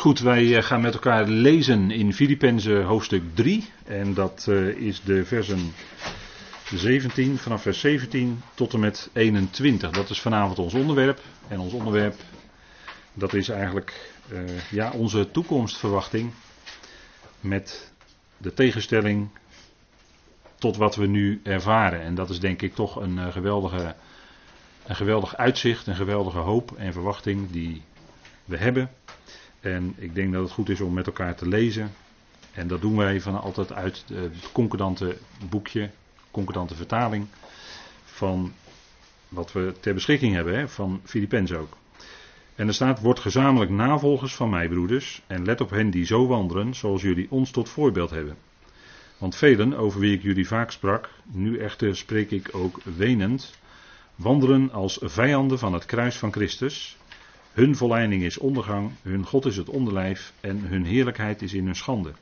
Goed, wij eh, gaan met elkaar lezen in Filippenzen hoofdstuk 3. En dat uh, is de versen 17, vanaf vers 17 tot en met 21. Dat is vanavond ons onderwerp. En ons onderwerp, dat is eigenlijk uh, ja, onze toekomstverwachting. Met de tegenstelling tot wat we nu ervaren. En dat is denk ik toch een geweldige, een geweldig uitzicht, een geweldige hoop en verwachting die we hebben. En ik denk dat het goed is om met elkaar te lezen. En dat doen wij van altijd uit het concordante boekje, concordante vertaling van wat we ter beschikking hebben, hè, van Filipens ook. En er staat, wordt gezamenlijk navolgers van mij, broeders, en let op hen die zo wandelen, zoals jullie ons tot voorbeeld hebben. Want velen, over wie ik jullie vaak sprak, nu echter spreek ik ook wenend, wandelen als vijanden van het kruis van Christus, hun volleinding is ondergang, hun God is het onderlijf en hun heerlijkheid is in hun schande.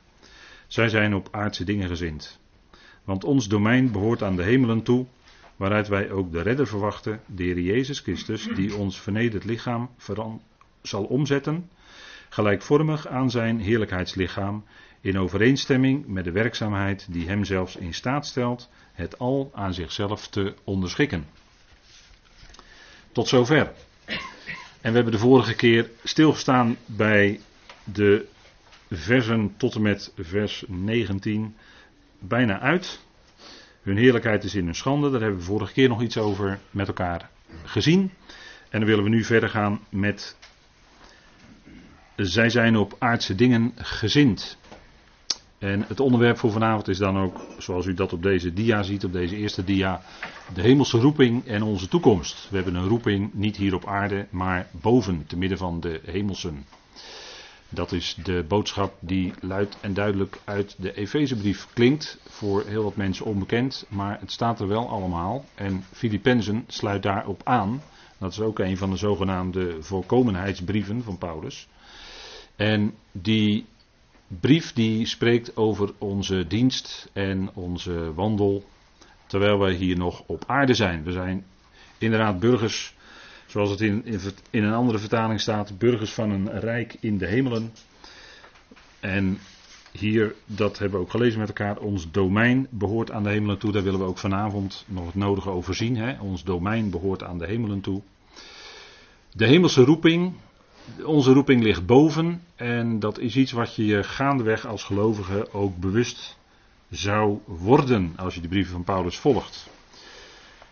Zij zijn op aardse dingen gezind. Want ons domein behoort aan de hemelen toe, waaruit wij ook de redder verwachten, de Heer Jezus Christus, die ons vernederd lichaam zal omzetten, gelijkvormig aan zijn heerlijkheidslichaam, in overeenstemming met de werkzaamheid die hem zelfs in staat stelt, het al aan zichzelf te onderschikken. Tot zover. En we hebben de vorige keer stilgestaan bij de versen tot en met vers 19 bijna uit. Hun heerlijkheid is in hun schande. Daar hebben we vorige keer nog iets over met elkaar gezien. En dan willen we nu verder gaan met. Zij zijn op aardse dingen gezind. En het onderwerp voor vanavond is dan ook, zoals u dat op deze dia ziet, op deze eerste dia, de hemelse roeping en onze toekomst. We hebben een roeping niet hier op aarde, maar boven, te midden van de hemelsen. Dat is de boodschap die luid en duidelijk uit de Efezebrief klinkt. Voor heel wat mensen onbekend, maar het staat er wel allemaal. En Filippenzen sluit daarop aan. Dat is ook een van de zogenaamde voorkomenheidsbrieven van Paulus. En die brief die spreekt over onze dienst en onze wandel terwijl wij hier nog op aarde zijn. We zijn inderdaad burgers, zoals het in, in, een andere vertaling staat, burgers van een rijk in de hemelen. En hier, dat hebben we ook gelezen met elkaar, ons domein behoort aan de hemelen toe. Daar willen we ook vanavond nog het nodige over zien. Hè? Ons domein behoort aan de hemelen toe. De hemelse roeping, onze roeping ligt boven en dat is iets wat je gaandeweg als gelovige ook bewust zou worden als je de brieven van Paulus volgt.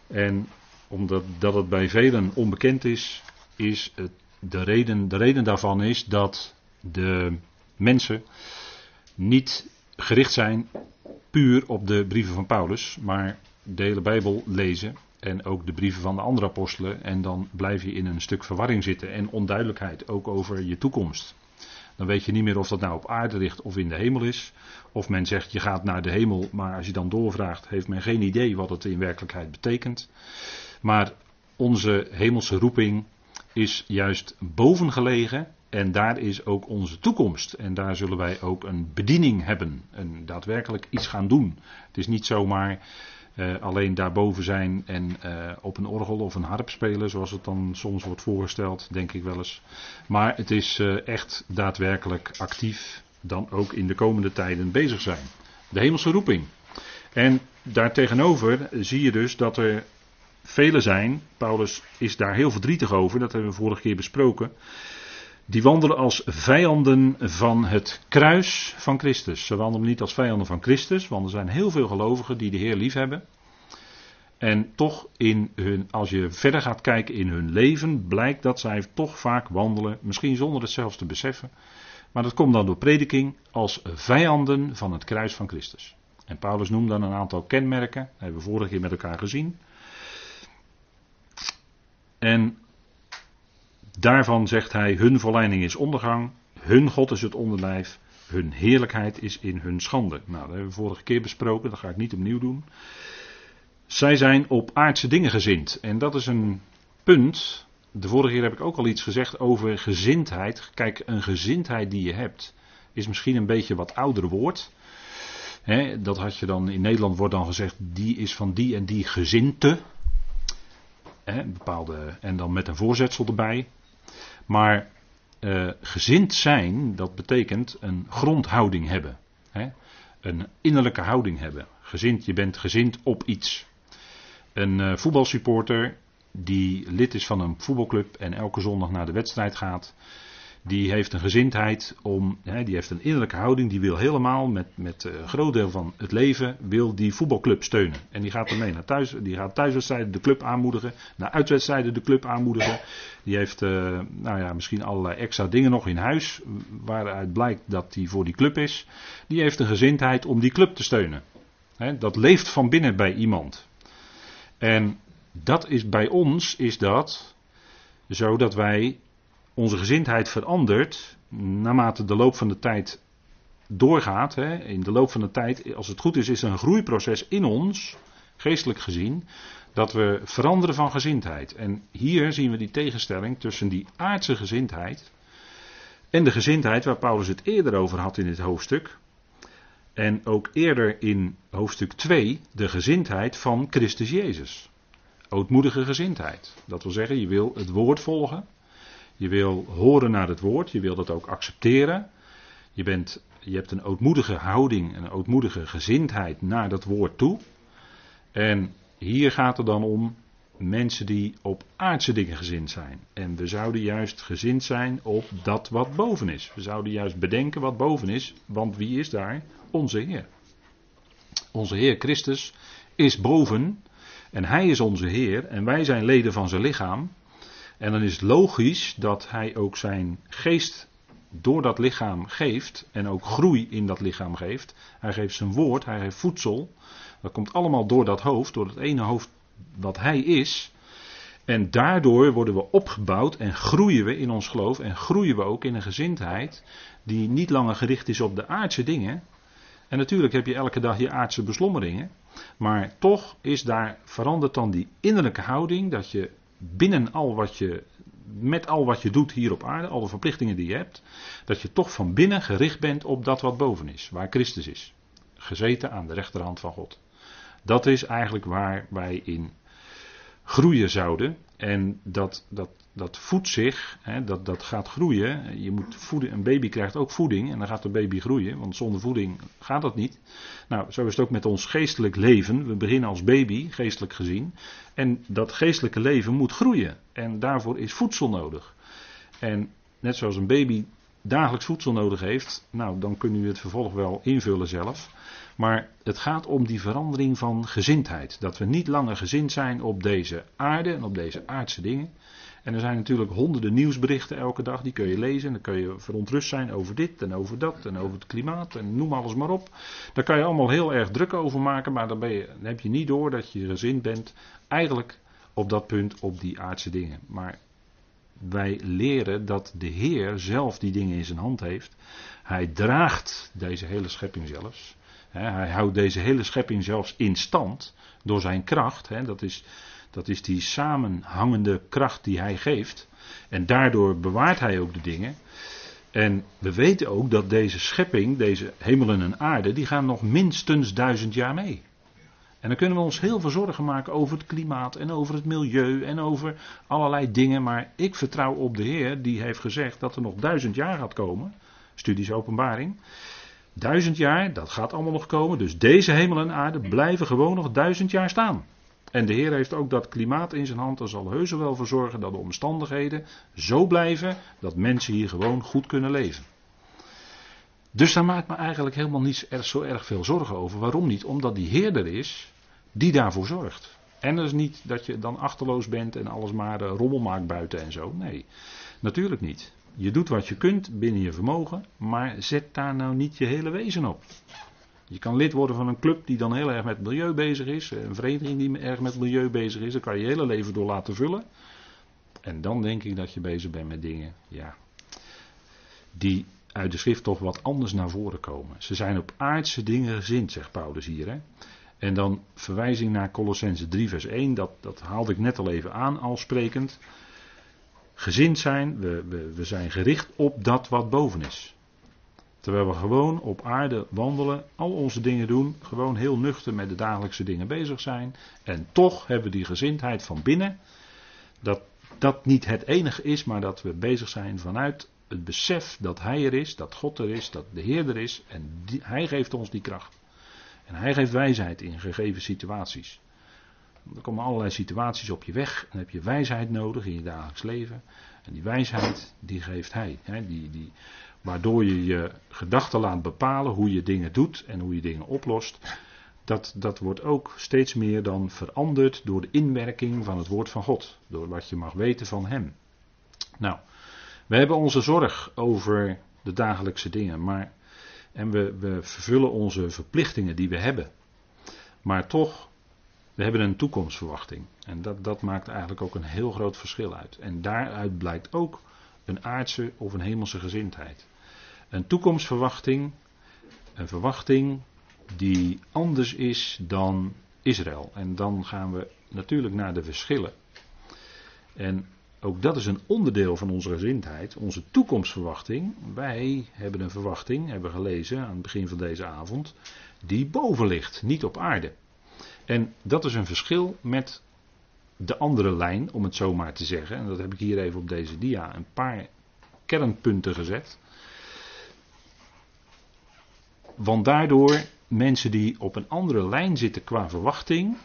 En omdat dat het bij velen onbekend is, is het de, reden, de reden daarvan is dat de mensen niet gericht zijn puur op de brieven van Paulus, maar de hele Bijbel lezen en ook de brieven van de andere apostelen. En dan blijf je in een stuk verwarring zitten en onduidelijkheid ook over je toekomst. Dan weet je niet meer of dat nou op aarde ligt of in de hemel is. Of men zegt je gaat naar de hemel, maar als je dan doorvraagt, heeft men geen idee wat het in werkelijkheid betekent. Maar onze hemelse roeping is juist boven gelegen en daar is ook onze toekomst. En daar zullen wij ook een bediening hebben. En daadwerkelijk iets gaan doen. Het is niet zomaar uh, alleen daarboven zijn en uh, op een orgel of een harp spelen, zoals het dan soms wordt voorgesteld, denk ik wel eens. Maar het is uh, echt daadwerkelijk actief dan ook in de komende tijden bezig zijn. De hemelse roeping. En daartegenover zie je dus dat er velen zijn, Paulus is daar heel verdrietig over, dat hebben we vorige keer besproken, die wandelen als vijanden van het kruis van Christus. Ze wandelen niet als vijanden van Christus, want er zijn heel veel gelovigen die de Heer lief hebben. En toch, in hun, als je verder gaat kijken in hun leven, blijkt dat zij toch vaak wandelen, misschien zonder het zelfs te beseffen. Maar dat komt dan door prediking als vijanden van het kruis van Christus. En Paulus noemt dan een aantal kenmerken, dat hebben we vorige keer met elkaar gezien. En Daarvan zegt hij, hun volleinding is ondergang, hun God is het onderlijf, hun heerlijkheid is in hun schande. Nou, dat hebben we vorige keer besproken, dat ga ik niet opnieuw doen. Zij zijn op aardse dingen gezind. En dat is een punt. De vorige keer heb ik ook al iets gezegd over gezindheid. Kijk, een gezindheid die je hebt, is misschien een beetje wat ouder woord. dat had je dan in Nederland wordt dan gezegd, die is van die en die gezinte. bepaalde, en dan met een voorzetsel erbij. Maar uh, gezind zijn, dat betekent een grondhouding hebben. Hè? Een innerlijke houding hebben. Gezind, je bent gezind op iets. Een uh, voetbalsupporter die lid is van een voetbalclub en elke zondag naar de wedstrijd gaat, die heeft een gezindheid om, hè, die heeft een innerlijke houding, die wil helemaal met, met eh, een groot deel van het leven, wil die voetbalclub steunen. En die gaat ermee naar thuis, die gaat thuiswedstrijden de club aanmoedigen, naar uitwedstrijden de club aanmoedigen. Die heeft, uh, nou ja, misschien allerlei extra dingen nog in huis, waaruit blijkt dat hij voor die club is. Die heeft een gezindheid om die club te steunen. Hè, dat leeft van binnen bij iemand. En dat is bij ons, is dat zo dat wij onze gezindheid verandert naarmate de loop van de tijd doorgaat. Hè, in de loop van de tijd, als het goed is, is er een groeiproces in ons, geestelijk gezien, dat we veranderen van gezindheid. En hier zien we die tegenstelling tussen die aardse gezindheid en de gezindheid waar Paulus het eerder over had in dit hoofdstuk. En ook eerder in hoofdstuk 2 de gezindheid van Christus Jezus. Ootmoedige gezindheid. Dat wil zeggen, je wil het woord volgen. Je wil horen naar het woord, je wil dat ook accepteren. Je, bent, je hebt een ootmoedige houding, een ootmoedige gezindheid naar dat woord toe. En hier gaat het dan om mensen die op aardse dingen gezind zijn. En we zouden juist gezind zijn op dat wat boven is. We zouden juist bedenken wat boven is, want wie is daar? Onze Heer. Onze Heer Christus is boven en Hij is onze Heer en wij zijn leden van zijn lichaam. En dan is het logisch dat hij ook zijn geest door dat lichaam geeft en ook groei in dat lichaam geeft. Hij geeft zijn woord, hij geeft voedsel. Dat komt allemaal door dat hoofd, door het ene hoofd wat hij is. En daardoor worden we opgebouwd en groeien we in ons geloof en groeien we ook in een gezindheid die niet langer gericht is op de aardse dingen. En natuurlijk heb je elke dag je aardse beslommeringen. Maar toch is daar veranderd dan die innerlijke houding dat je binnen al wat je, met al wat je doet hier op aarde, al de verplichtingen die je hebt, dat je toch van binnen gericht bent op dat wat boven is, waar Christus is. Gezeten aan de rechterhand van God. Dat is eigenlijk waar wij in groeien zouden. En dat, dat, dat voedt zich, hè, dat, dat gaat groeien. Je moet voeden, een baby krijgt ook voeding en dan gaat de baby groeien, want zonder voeding gaat dat niet. Nou, zo is het ook met ons geestelijk leven. We beginnen als baby, geestelijk gezien. En dat geestelijke leven moet groeien. En daarvoor is voedsel nodig. En net zoals een baby dagelijks voedsel nodig heeft, nou, dan kunnen u het vervolg wel invullen zelf. Maar het gaat om die verandering van gezindheid. Dat we niet langer gezind zijn op deze aarde en op deze aardse dingen. En er zijn natuurlijk honderden nieuwsberichten elke dag, die kun je lezen. En dan kun je verontrust zijn over dit en over dat en over het klimaat en noem alles maar op. Daar kan je allemaal heel erg druk over maken, maar dan, ben je, heb je niet door dat je gezind bent eigenlijk op dat punt op die aardse dingen. Maar wij leren dat de Heer zelf die dingen in zijn hand heeft. Hij draagt deze hele schepping zelfs. Hij houdt deze hele schepping zelfs in stand door zijn kracht. Dat is, dat is die samenhangende kracht die hij geeft. En daardoor bewaart hij ook de dingen. En we weten ook dat deze schepping, deze hemelen en aarde, die gaan nog minstens duizend jaar mee. En dan kunnen we ons heel veel zorgen maken over het klimaat en over het milieu en over allerlei dingen. Maar ik vertrouw op de Heer, die heeft gezegd dat er nog duizend jaar gaat komen. Studies openbaring. Duizend jaar, dat gaat allemaal nog komen. Dus deze hemel en aarde blijven gewoon nog duizend jaar staan. En de Heer heeft ook dat klimaat in zijn hand. Er zal heus wel voor zorgen dat de omstandigheden zo blijven dat mensen hier gewoon goed kunnen leven. Dus daar maakt me eigenlijk helemaal niet zo erg veel zorgen over. Waarom niet? Omdat die Heer er is die daarvoor zorgt. En dat is niet dat je dan achterloos bent en alles maar eh, rommel maakt buiten en zo. Nee, natuurlijk niet. Je doet wat je kunt binnen je vermogen, maar zet daar nou niet je hele wezen op. Je kan lid worden van een club die dan heel erg met milieu bezig is, een vereniging die erg met milieu bezig is, daar kan je je hele leven door laten vullen. En dan denk ik dat je bezig bent met dingen, ja, die uit de schrift toch wat anders naar voren komen. Ze zijn op aardse dingen gezind, zegt Paulus hier. Hè? En dan verwijzing naar Colossense 3, vers 1, dat, dat haalde ik net al even aan, al sprekend gezind zijn, we, we, we zijn gericht op dat wat boven is. Terwijl we gewoon op aarde wandelen, al onze dingen doen, gewoon heel nuchter met de dagelijkse dingen bezig zijn. En toch hebben we die gezindheid van binnen, dat dat niet het enige is, maar dat we bezig zijn vanuit het besef dat Hij er is, dat God er is, dat de Heer er is. En Hij geeft ons die kracht. En Hij geeft wijsheid in gegeven situaties. Er komen allerlei situaties op je weg. En dan heb je wijsheid nodig in je dagelijks leven. En die wijsheid, die geeft Hij. Hè, die, die, waardoor je je gedachten laat bepalen hoe je dingen doet en hoe je dingen oplost. Dat, dat wordt ook steeds meer dan veranderd door de inwerking van het woord van God. Door wat je mag weten van Hem. Nou, we hebben onze zorg over de dagelijkse dingen. Maar, en we, we vervullen onze verplichtingen die we hebben. Maar toch we hebben een toekomstverwachting. En dat, dat maakt eigenlijk ook een heel groot verschil uit. En daaruit blijkt ook een aardse of een hemelse gezindheid. Een toekomstverwachting, een verwachting die anders is dan Israël. En dan gaan we natuurlijk naar de verschillen. En ook dat is een onderdeel van onze gezindheid, onze toekomstverwachting. Wij hebben een verwachting, hebben gelezen aan het begin van deze avond, die boven ligt, niet op aarde. En dat is een verschil met de andere lijn, om het zo maar te zeggen. En dat heb ik hier even op deze dia een paar kernpunten gezet. Want daardoor mensen die op een andere lijn zitten qua verwachting,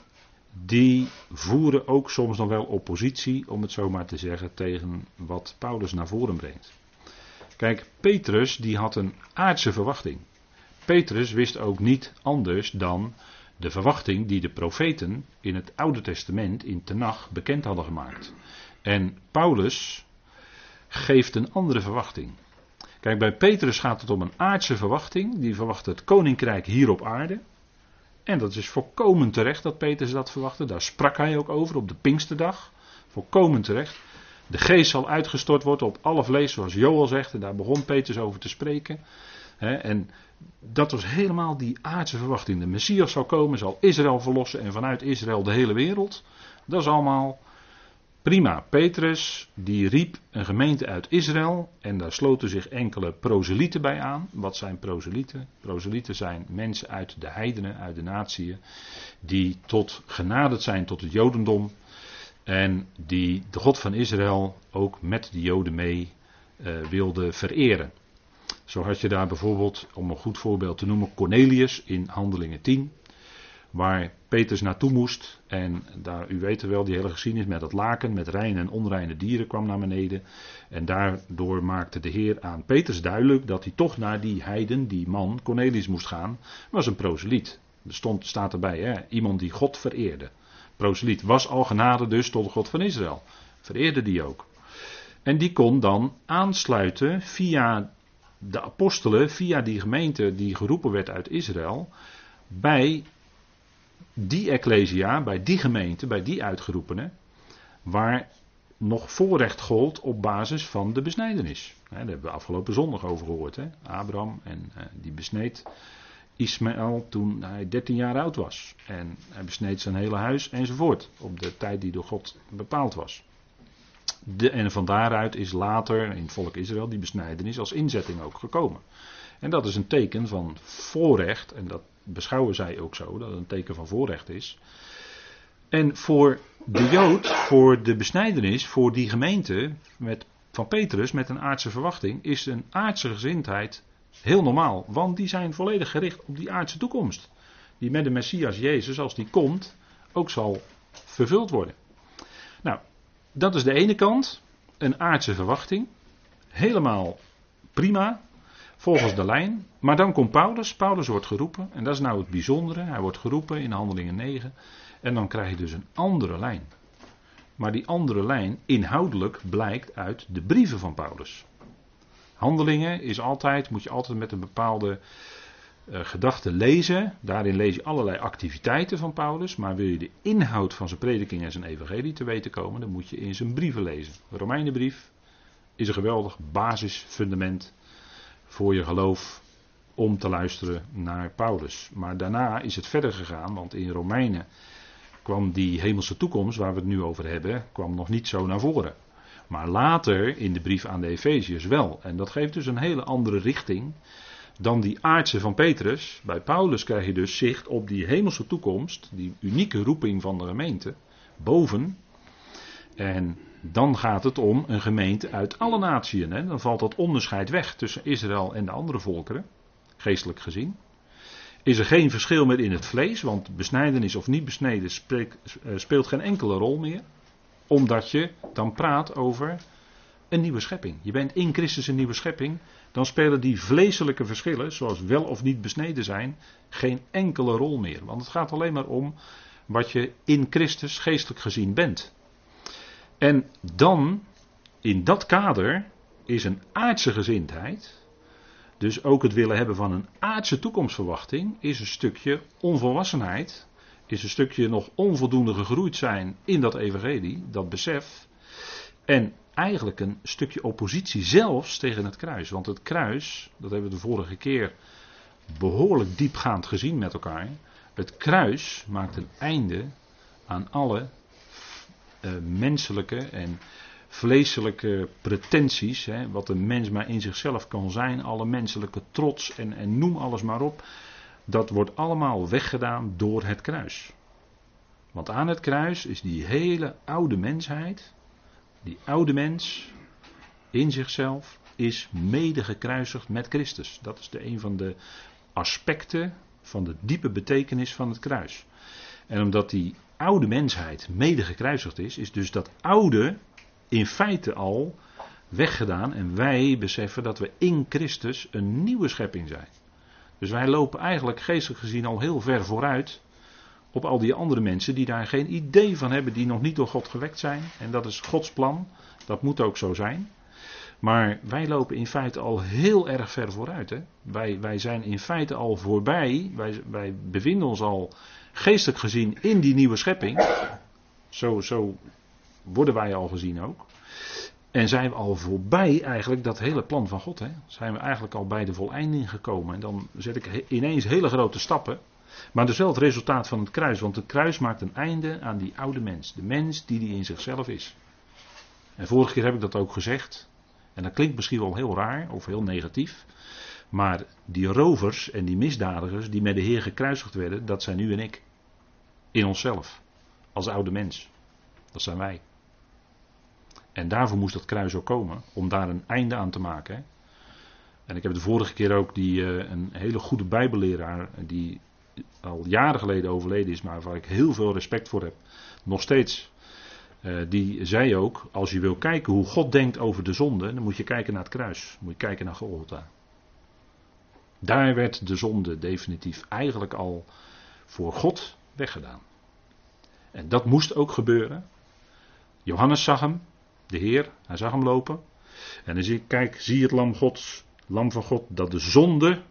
die voeren ook soms nog wel oppositie, om het zo maar te zeggen, tegen wat Paulus naar voren brengt. Kijk, Petrus die had een aardse verwachting. Petrus wist ook niet anders dan de verwachting die de profeten in het Oude Testament in Tenach bekend hadden gemaakt. En Paulus geeft een andere verwachting. Kijk, bij Petrus gaat het om een aardse verwachting. Die verwacht het koninkrijk hier op aarde. En dat is volkomen terecht dat Petrus dat verwachtte. Daar sprak hij ook over op de Pinksterdag. Volkomen terecht. De geest zal uitgestort worden op alle vlees, zoals Joel zegt. En daar begon Petrus over te spreken. en dat was helemaal die aardse verwachting. De Messias zal komen, zal Israël verlossen en vanuit Israël de hele wereld. Dat is allemaal prima. Petrus, die riep een gemeente uit Israël en daar sloten zich enkele proselieten bij aan. Wat zijn proselieten? Proselieten zijn mensen uit de heidenen, uit de natieën, die tot genaderd zijn tot het Jodendom. En die de God van Israël ook met de Joden mee uh, wilde vereren. Zo had je daar bijvoorbeeld, om een goed voorbeeld te noemen, Cornelius in Handelingen 10. Waar Peters naartoe moest. En daar, u weet wel, die hele geschiedenis met het laken, met reine en onreine dieren kwam naar beneden. En daardoor maakte de Heer aan Peters duidelijk dat hij toch naar die heiden, die man, Cornelius moest gaan. Was een proseliet. Er stond, staat erbij, hè, iemand die God vereerde. Proseliet was al genade dus tot de God van Israël. Vereerde die ook. En die kon dan aansluiten via de apostelen via die gemeente die geroepen werd uit Israël, bij die ecclesia, bij die gemeente, bij die uitgeroepenen, waar nog voorrecht gold op basis van de besnijdenis. Daar hebben we afgelopen zondag over gehoord. Hè? Abraham en uh, die besneed Ismaël toen hij 13 jaar oud was. En hij besneed zijn hele huis enzovoort. Op de tijd die door God bepaald was. De, en van daaruit is later in het volk Israël die besnijdenis als inzetting ook gekomen. En dat is een teken van voorrecht, en dat beschouwen zij ook zo, dat het een teken van voorrecht is. En voor de Jood, voor de besnijdenis, voor die gemeente met, van Petrus met een aardse verwachting, is een aardse gezindheid heel normaal. Want die zijn volledig gericht op die aardse toekomst. Die met de Messias Jezus, als die komt, ook zal vervuld worden. Dat is de ene kant, een aardse verwachting. Helemaal prima, volgens de lijn. Maar dan komt Paulus. Paulus wordt geroepen. En dat is nou het bijzondere. Hij wordt geroepen in Handelingen 9. En dan krijg je dus een andere lijn. Maar die andere lijn inhoudelijk blijkt uit de brieven van Paulus. Handelingen is altijd, moet je altijd met een bepaalde gedachten lezen. Daarin lees je allerlei activiteiten van Paulus. Maar wil je de inhoud van zijn prediking en zijn evangelie te weten komen, dan moet je in zijn brieven lezen. De Romeinenbrief is een geweldig basisfundament voor je geloof om te luisteren naar Paulus. Maar daarna is het verder gegaan, want in Romeinen kwam die hemelse toekomst waar we het nu over hebben, kwam nog niet zo naar voren. Maar later in de brief aan de Efeziërs wel. En dat geeft dus een hele andere richting dan die aardse van Petrus. Bij Paulus krijg je dus zicht op die hemelse toekomst, die unieke roeping van de gemeente, boven. En dan gaat het om een gemeente uit alle naties. Dan valt dat onderscheid weg tussen Israël en de andere volkeren, geestelijk gezien. Is er geen verschil meer in het vlees, want besnijdenis of niet besneden eh, speelt geen enkele rol meer. Omdat je dan praat over een nieuwe schepping. Je bent in Christus een nieuwe schepping. Dan spelen die vleeselijke verschillen, zoals wel of niet besneden zijn, geen enkele rol meer. Want het gaat alleen maar om wat je in Christus geestelijk gezien bent. En dan, in dat kader, is een aardse gezindheid, dus ook het willen hebben van een aardse toekomstverwachting, is een stukje onvolwassenheid, is een stukje nog onvoldoende gegroeid zijn in dat evangelie, dat besef. En eigenlijk een stukje oppositie zelfs tegen het kruis. Want het kruis, dat hebben we de vorige keer behoorlijk diepgaand gezien met elkaar. Het kruis maakt een einde aan alle uh, menselijke en vleeselijke pretenties, hè, wat een mens maar in zichzelf kan zijn, alle menselijke trots en, en noem alles maar op, dat wordt allemaal weggedaan door het kruis. Want aan het kruis is die hele oude mensheid, die oude mens in zichzelf, is mede gekruisigd met Christus. Dat is de een van de aspecten van de diepe betekenis van het kruis. En omdat die oude mensheid mede gekruisigd is, is dus dat oude in feite al weggedaan. En wij beseffen dat we in Christus een nieuwe schepping zijn. Dus wij lopen eigenlijk geestelijk gezien al heel ver vooruit op al die andere mensen die daar geen idee van hebben, die nog niet door God gewekt zijn. En dat is Gods plan, dat moet ook zo zijn. Maar wij lopen in feite al heel erg ver vooruit. Hè? Wij, wij zijn in feite al voorbij, wij, wij bevinden ons al geestelijk gezien in die nieuwe schepping. Zo, zo worden wij al gezien ook. En zijn we al voorbij eigenlijk dat hele plan van God. Hè? Zijn we eigenlijk al bij de voleinding gekomen. En dan zet ik ineens hele grote stappen. Maar dus wel het resultaat van het kruis. Want het kruis maakt een einde aan die oude mens. De mens die die in zichzelf is. En vorige keer heb ik dat ook gezegd. En dat klinkt misschien wel heel raar of heel negatief. Maar die rovers en die misdadigers die met de Heer gekruisigd werden, dat zijn u en ik. In onszelf. Als oude mens. Dat zijn wij. En daarvoor moest dat kruis ook komen, om daar een einde aan te maken. En ik heb de vorige keer ook die, uh, een hele goede bijbelleraar, die al jaren geleden overleden is, maar waar ik heel veel respect voor heb, nog steeds. Uh, die zei ook, als je wil kijken hoe God denkt over de zonde, dan moet je kijken naar het kruis. moet je kijken naar Golgotha. Daar werd de zonde definitief eigenlijk al voor God weggedaan. En dat moest ook gebeuren. Johannes zag hem, de Heer, hij zag hem lopen. En dan zie ik, kijk, zie het lam Gods, lam van God, dat de zonde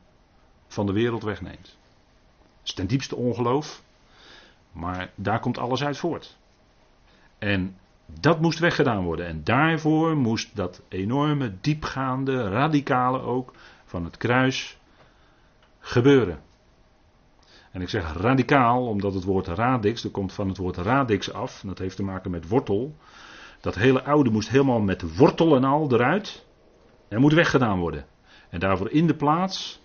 van de wereld wegneemt. Dat is ten diepste ongeloof, maar daar komt alles uit voort. En dat moest weggedaan worden. En daarvoor moest dat enorme, diepgaande, radicale ook van het kruis gebeuren. En ik zeg radicaal, omdat het woord radix, dat komt van het woord radix af. Dat heeft te maken met wortel. Dat hele oude moest helemaal met wortel en al eruit. En moet weggedaan worden. En daarvoor in de plaats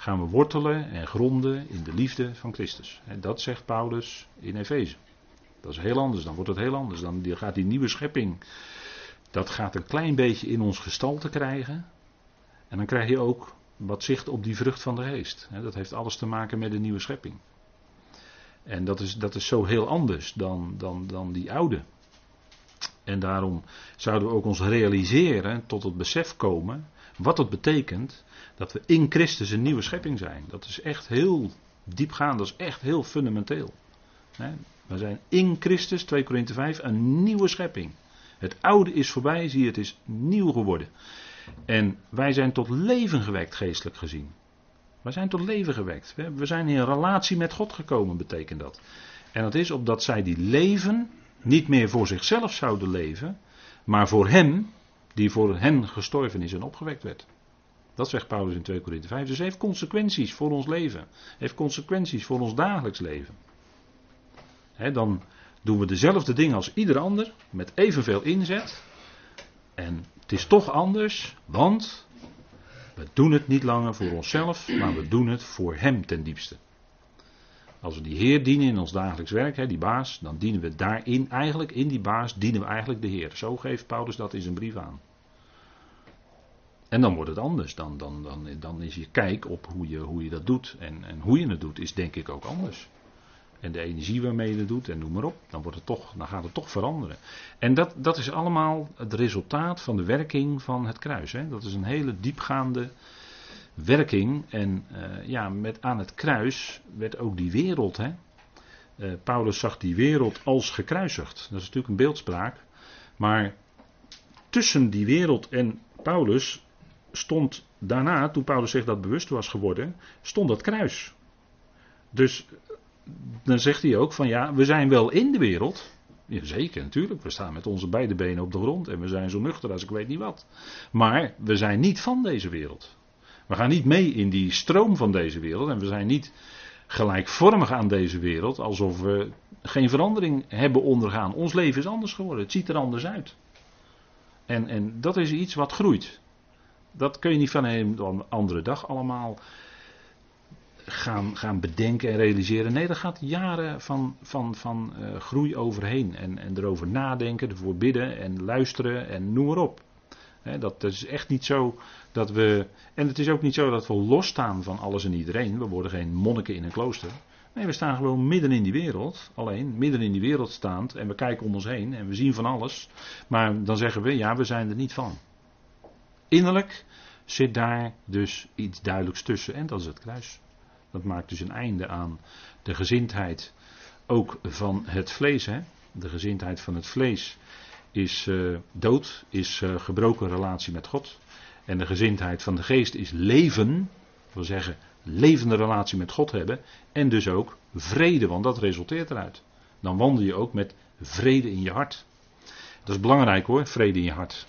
gaan we wortelen en gronden in de liefde van Christus. Dat zegt Paulus in Efeze. Dat is heel anders, dan wordt het heel anders. Dan gaat die nieuwe schepping, dat gaat een klein beetje in ons gestalte krijgen. En dan krijg je ook wat zicht op die vrucht van de geest. Dat heeft alles te maken met de nieuwe schepping. En dat is, dat is zo heel anders dan, dan, dan die oude. En daarom zouden we ook ons realiseren, tot het besef komen, wat het betekent dat we in Christus een nieuwe schepping zijn. Dat is echt heel diepgaand, dat is echt heel fundamenteel. We zijn in Christus, 2 Korinthe 5, een nieuwe schepping. Het oude is voorbij, zie je, het is nieuw geworden. En wij zijn tot leven gewekt, geestelijk gezien. Wij zijn tot leven gewekt. We zijn in relatie met God gekomen, betekent dat. En dat is opdat zij die leven niet meer voor zichzelf zouden leven, maar voor Hem die voor hen gestorven is en opgewekt werd. Dat zegt Paulus in 2 Korinthe 5. Dus heeft consequenties voor ons leven. Heeft consequenties voor ons dagelijks leven. dan doen we dezelfde dingen als ieder ander, met evenveel inzet. En het is toch anders, want we doen het niet langer voor onszelf, maar we doen het voor Hem ten diepste. Als we die Heer dienen in ons dagelijks werk, die baas, dan dienen we daarin eigenlijk, in die baas, dienen we eigenlijk de Heer. Zo geeft Paulus dat in zijn brief aan. En dan wordt het anders. Dan, dan, dan, dan is je kijk op hoe je, hoe je dat doet. En, en hoe je het doet, is denk ik ook anders. En de energie waarmee je het doet, en noem maar op, dan, wordt het toch, dan gaat het toch veranderen. En dat, dat is allemaal het resultaat van de werking van het kruis. Hè. Dat is een hele diepgaande werking. En uh, ja, met aan het kruis werd ook die wereld. Hè. Uh, Paulus zag die wereld als gekruisigd. Dat is natuurlijk een beeldspraak. Maar tussen die wereld en Paulus stond daarna, toen Paulus zich dat bewust was geworden, stond dat kruis. Dus dan zegt hij ook van ja, we zijn wel in de wereld. Jazeker, natuurlijk. We staan met onze beide benen op de grond en we zijn zo nuchter als ik weet niet wat. Maar we zijn niet van deze wereld. We gaan niet mee in die stroom van deze wereld en we zijn niet gelijkvormig aan deze wereld alsof we geen verandering hebben ondergaan. Ons leven is anders geworden, het ziet er anders uit. En, en dat is iets wat groeit. Dat kun je niet van een andere dag allemaal gaan, gaan bedenken en realiseren. Nee, dat gaat jaren van, van, van uh, groei overheen. En, en erover nadenken, ervoor bidden en luisteren en noem maar op. dat, dat, is echt niet zo dat we. En het is ook niet zo dat we losstaan van alles en iedereen. We worden geen monniken in een klooster. Nee, we staan gewoon midden in die wereld. Alleen midden in die wereld staand. En we kijken om ons heen en we zien van alles. Maar dan zeggen we, ja, we zijn er niet van. Innerlijk zit daar dus iets duidelijks tussen. En dat is het kruis. Dat maakt dus een einde aan de gezindheid ook van het vlees. Hè? De gezindheid van het vlees is uh, dood, is uh, gebroken relatie met God. En de gezindheid van de geest is leven, dat wil zeggen levende relatie met God hebben. En dus ook vrede, want dat resulteert eruit. Dan wandel je ook met vrede in je hart. Dat is belangrijk hoor, vrede in je hart.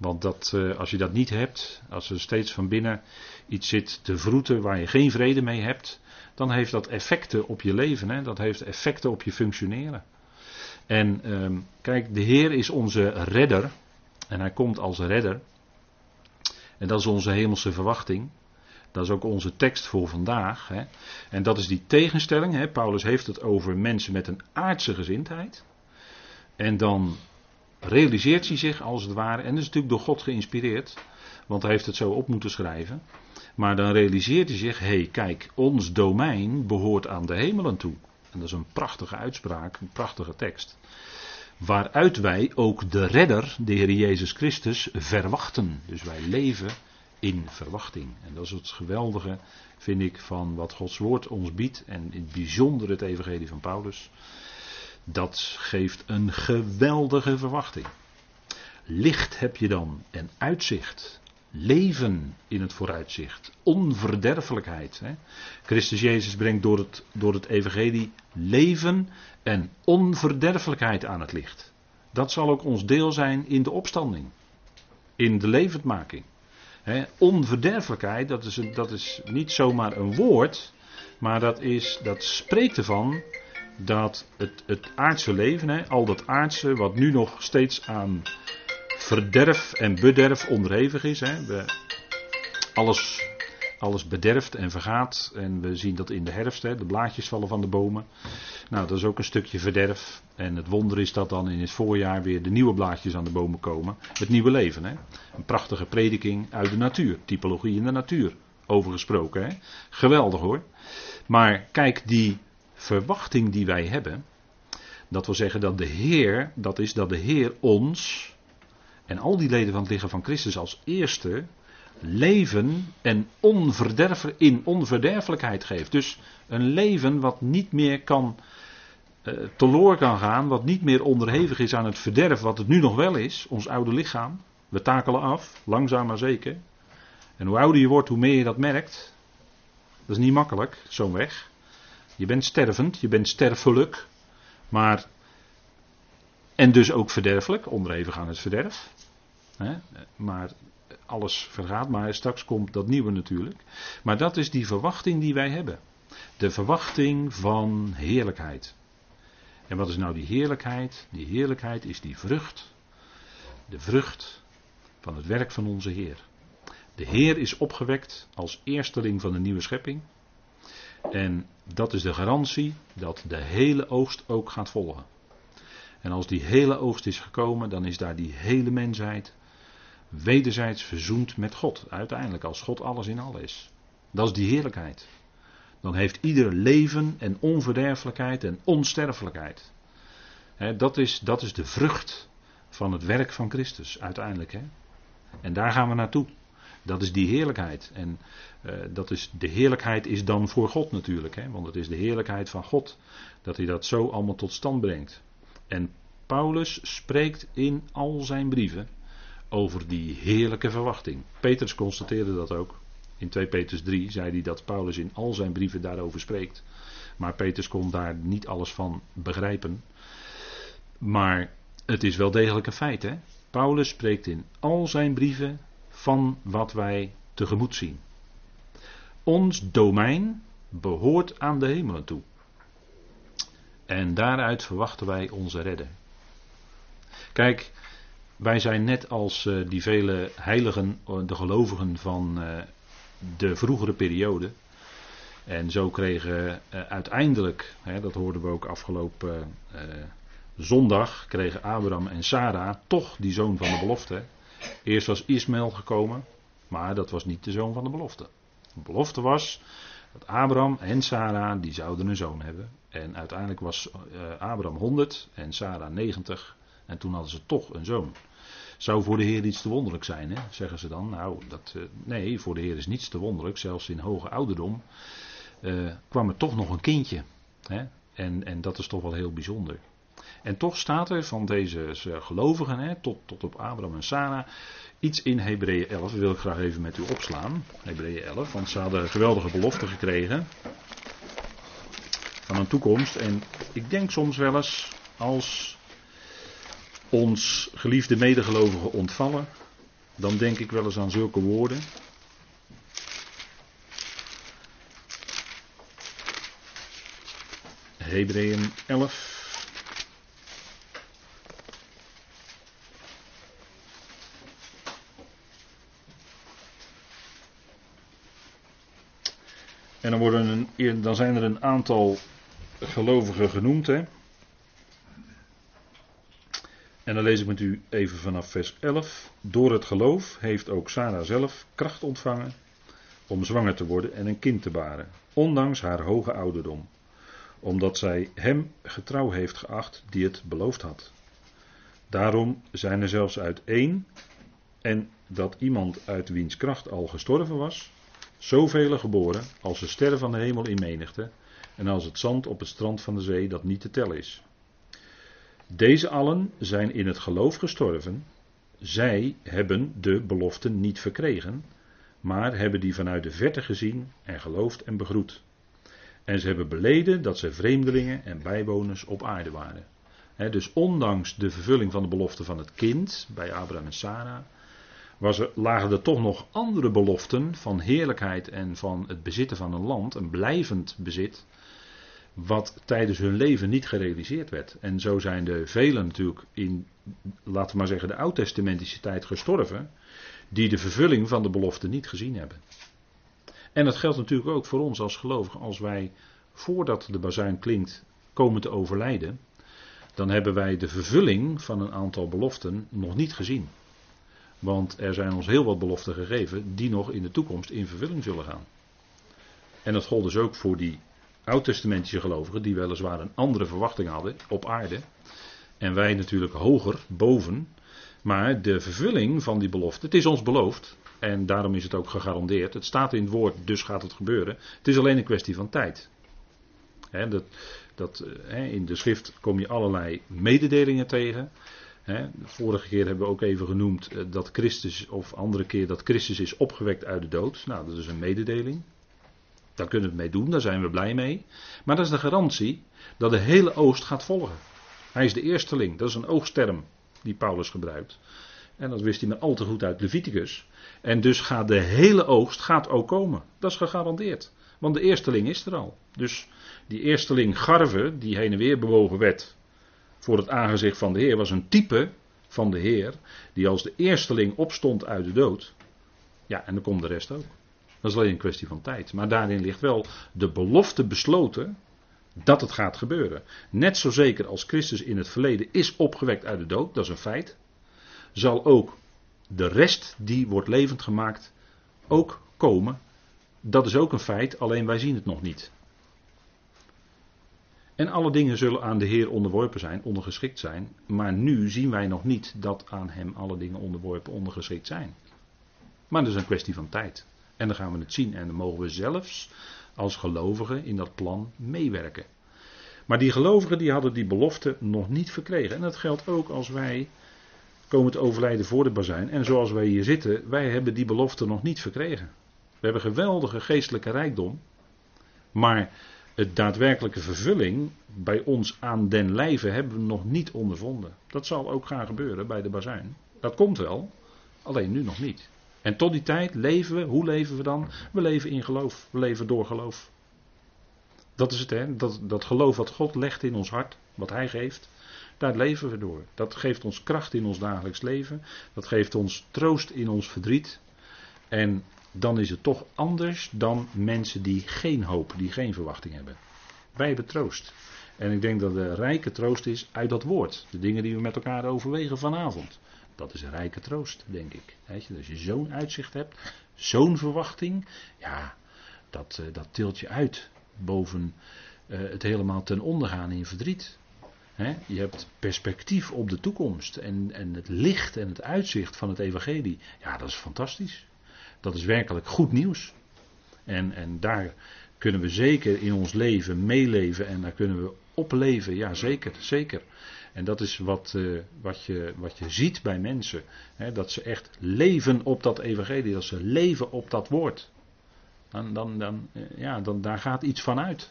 Want dat, uh, als je dat niet hebt, als er steeds van binnen iets zit te vroeten waar je geen vrede mee hebt, dan heeft dat effecten op je leven. Hè? Dat heeft effecten op je functioneren. En uh, kijk, de Heer is onze redder. En hij komt als redder. En dat is onze hemelse verwachting. Dat is ook onze tekst voor vandaag. Hè? En dat is die tegenstelling. Hè? Paulus heeft het over mensen met een aardse gezindheid. En dan realiseert hij zich als het ware, en dat is natuurlijk door God geïnspireerd, want hij heeft het zo op moeten schrijven. Maar dan realiseert hij zich, hé hey, kijk, ons domein behoort aan de hemelen toe. En dat is een prachtige uitspraak, een prachtige tekst. Waaruit wij ook de redder, de Heer Jezus Christus, verwachten. Dus wij leven in verwachting. En dat is het geweldige, vind ik, van wat Gods woord ons biedt. En in het bijzonder het evangelie van Paulus. Dat geeft een geweldige verwachting. Licht heb je dan en uitzicht. Leven in het vooruitzicht. Onverderfelijkheid. Hè. Christus Jezus brengt door het, door het evangelie leven en onverderfelijkheid aan het licht. Dat zal ook ons deel zijn in de opstanding. In de levendmaking. Hè. Onverderfelijkheid, dat is, dat is niet zomaar een woord. Maar dat, is, dat spreekt ervan dat het, het aardse leven, hè, al dat aardse wat nu nog steeds aan verderf en bederf onderhevig is. Hè, we, alles, alles bederft en vergaat. En we zien dat in de herfst, hè, de blaadjes vallen van de bomen. Nou, dat is ook een stukje verderf. En het wonder is dat dan in het voorjaar weer de nieuwe blaadjes aan de bomen komen. Het nieuwe leven. Hè. Een prachtige prediking uit de natuur. Typologie in de natuur. Overgesproken. Hè. Geweldig hoor. Maar kijk, die verwachting die wij hebben, dat wil zeggen dat de Heer, dat is dat de Heer ons en al die leden van het lichaam van Christus als eerste leven en onverderf, in onverderfelijkheid geeft. Dus een leven wat niet meer kan uh, teloor kan gaan, wat niet meer onderhevig is aan het verderf wat het nu nog wel is, ons oude lichaam. We takelen af, langzaam maar zeker. En hoe ouder je wordt, hoe meer je dat merkt. Dat is niet makkelijk, zo'n weg. Je bent stervend, je bent sterfelijk, maar. En dus ook verderfelijk, onderhevig aan het verderf. Hè? Maar alles vergaat, maar straks komt dat nieuwe natuurlijk. Maar dat is die verwachting die wij hebben. De verwachting van heerlijkheid. En wat is nou die heerlijkheid? Die heerlijkheid is die vrucht. De vrucht van het werk van onze Heer. De Heer is opgewekt als eersteling van de nieuwe schepping. En dat is de garantie dat de hele oogst ook gaat volgen. En als die hele oogst is gekomen, dan is daar die hele mensheid wederzijds verzoend met God. Uiteindelijk, als God alles in alles is. Dat is die heerlijkheid. Dan heeft ieder leven en onverderfelijkheid en onsterfelijkheid. dat, is, dat is de vrucht van het werk van Christus, uiteindelijk. En daar gaan we naartoe. Dat is die heerlijkheid. En uh, dat is, de heerlijkheid is dan voor God natuurlijk. Hè? Want het is de heerlijkheid van God dat hij dat zo allemaal tot stand brengt. En Paulus spreekt in al zijn brieven over die heerlijke verwachting. Petrus constateerde dat ook. In 2 Petrus 3 zei hij dat Paulus in al zijn brieven daarover spreekt. Maar Petrus kon daar niet alles van begrijpen. Maar het is wel degelijk een feit. Hè? Paulus spreekt in al zijn brieven van wat wij tegemoet zien. Ons domein behoort aan de hemelen toe. En daaruit verwachten wij onze redder. Kijk, wij zijn net als uh, die vele heiligen, eh, de gelovigen van uh, de vroegere periode. En zo kregen uiteindelijk, dat hoorden we ook afgelopen zondag, kregen Abraham en Sarah toch die zoon van de belofte. Eerst was Ismaël gekomen, maar dat was niet de zoon van de belofte. De belofte was dat Abraham en Sarah, die zouden een zoon hebben. En uiteindelijk was uh, Abraham 100 en Sarah 90. En toen hadden ze toch een zoon. Zou voor de Heer iets te wonderlijk zijn, hè? zeggen ze dan. Nou, dat, uh, nee, voor de Heer is niets te wonderlijk. Zelfs in hoge ouderdom uh, kwam er toch nog een kindje. Hè? En, en dat is toch wel heel bijzonder. En toch staat er van deze gelovigen, hè, tot, tot op Abraham en Sarah, iets in Hebreeën 11. Dat wil ik graag even met u opslaan. Hebreeën 11, want ze hadden geweldige belofte gekregen van een toekomst. En ik denk soms wel eens, als ons geliefde medegelovigen ontvallen, dan denk ik wel eens aan zulke woorden. Hebreeën 11. En dan, dan zijn er een aantal gelovigen genoemd. Hè? En dan lees ik met u even vanaf vers 11. Door het geloof heeft ook Sarah zelf kracht ontvangen om zwanger te worden en een kind te baren, ondanks haar hoge ouderdom, omdat zij hem getrouw heeft geacht die het beloofd had. Daarom zijn er zelfs uit één, en dat iemand uit wiens kracht al gestorven was, Zoveel geboren als de sterren van de hemel in menigte en als het zand op het strand van de zee dat niet te tellen is. Deze allen zijn in het geloof gestorven. Zij hebben de beloften niet verkregen, maar hebben die vanuit de verte gezien en geloofd en begroet. En ze hebben beleden dat ze vreemdelingen en bijwoners op aarde waren. dus ondanks de vervulling van de belofte van het kind bij Abraham en Sarah, was er, lagen er toch nog andere beloften van heerlijkheid en van het bezitten van een land, een blijvend bezit, wat tijdens hun leven niet gerealiseerd werd. En zo zijn er velen natuurlijk in, laten we maar zeggen, de oud-testamentische tijd gestorven, die de vervulling van de belofte niet gezien hebben. En dat geldt natuurlijk ook voor ons als gelovigen, als wij voordat de bazuin klinkt komen te overlijden, dan hebben wij de vervulling van een aantal beloften nog niet gezien. Want er zijn ons heel wat beloften gegeven die nog in de toekomst in vervulling zullen gaan. En dat gold dus ook voor die oud-testamentische gelovigen die weliswaar een andere verwachting hadden op aarde. En wij natuurlijk hoger, boven. Maar de vervulling van die belofte, het is ons beloofd. En daarom is het ook gegarandeerd. Het staat in het woord, dus gaat het gebeuren. Het is alleen een kwestie van tijd. dat, dat, in de schrift kom je allerlei mededelingen tegen de vorige keer hebben we ook even genoemd eh, dat Christus, of andere keer dat Christus is opgewekt uit de dood. Nou, dat is een mededeling. Daar kunnen we het mee doen, daar zijn we blij mee. Maar dat is de garantie dat de hele oost gaat volgen. Hij is de eersteling, dat is een oogsterm die Paulus gebruikt. En dat wist hij maar al te goed uit Leviticus. En dus gaat de hele oogst gaat ook komen. Dat is gegarandeerd. Want de eersteling is er al. Dus die eersteling Garve, die heen en weer bewogen werd voor het aangezicht van de Heer was een type van de Heer, die als de eersteling opstond uit de dood. Ja, en dan komt de rest ook. Dat is alleen een kwestie van tijd. Maar daarin ligt wel de belofte besloten dat het gaat gebeuren. Net zo zeker als Christus in het verleden is opgewekt uit de dood, dat is een feit, zal ook de rest die wordt levend gemaakt ook komen. Dat is ook een feit, alleen wij zien het nog niet. En alle dingen zullen aan de Heer onderworpen zijn, ondergeschikt zijn. Maar nu zien wij nog niet dat aan Hem alle dingen onderworpen, ondergeschikt zijn. Maar dat is een kwestie van tijd. En dan gaan we het zien en dan mogen we zelfs als gelovigen in dat plan meewerken. Maar die gelovigen die hadden die belofte nog niet verkregen. En dat geldt ook als wij komen te overlijden voor de bazijn. En zoals wij hier zitten, wij hebben die belofte nog niet verkregen. We hebben geweldige geestelijke rijkdom. Maar het daadwerkelijke vervulling bij ons aan den lijve hebben we nog niet ondervonden. Dat zal ook gaan gebeuren bij de bazuin. Dat komt wel, alleen nu nog niet. En tot die tijd leven we, hoe leven we dan? We leven in geloof, we leven door geloof. Dat is het, hè? Dat, dat geloof wat God legt in ons hart, wat Hij geeft, daar leven we door. Dat geeft ons kracht in ons dagelijks leven, dat geeft ons troost in ons verdriet. En dan is het toch anders dan mensen die geen hoop, die geen verwachting hebben. Wij hebben troost. En ik denk dat de rijke troost is uit dat woord. De dingen die we met elkaar overwegen vanavond. Dat is een rijke troost, denk ik. Als je zo'n uitzicht hebt, zo'n verwachting, ja, dat, uh, dat tilt je uit boven uh, het helemaal ten onder gaan in verdriet. Je hebt perspectief op de toekomst en, en het licht en het uitzicht van het evangelie. Ja, dat is fantastisch. Dat is werkelijk goed nieuws. En, en daar kunnen we zeker in ons leven meeleven en daar kunnen we opleven. Ja, zeker, zeker. En dat is wat, uh, wat, je, wat je ziet bij mensen. Hè, dat ze echt leven op dat evangelie, dat ze leven op dat woord. Dan, dan, dan, eh, ja, dan, daar gaat iets van uit.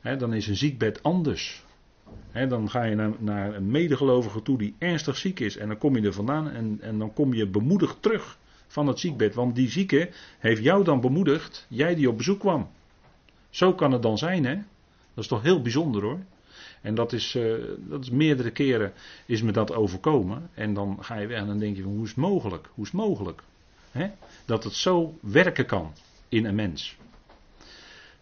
Hè, dan is een ziekbed anders. Hè, dan ga je naar, naar een medegelovige toe die ernstig ziek is. En dan kom je er vandaan en, en dan kom je bemoedigd terug van het ziekbed. Want die zieke heeft jou dan bemoedigd, jij die op bezoek kwam. Zo kan het dan zijn, hè? Dat is toch heel bijzonder hoor. En dat is, uh, dat is meerdere keren is me dat overkomen. En dan ga je weg en dan denk je van hoe is het mogelijk? Hoe is het mogelijk? Hè? Dat het zo werken kan in een mens.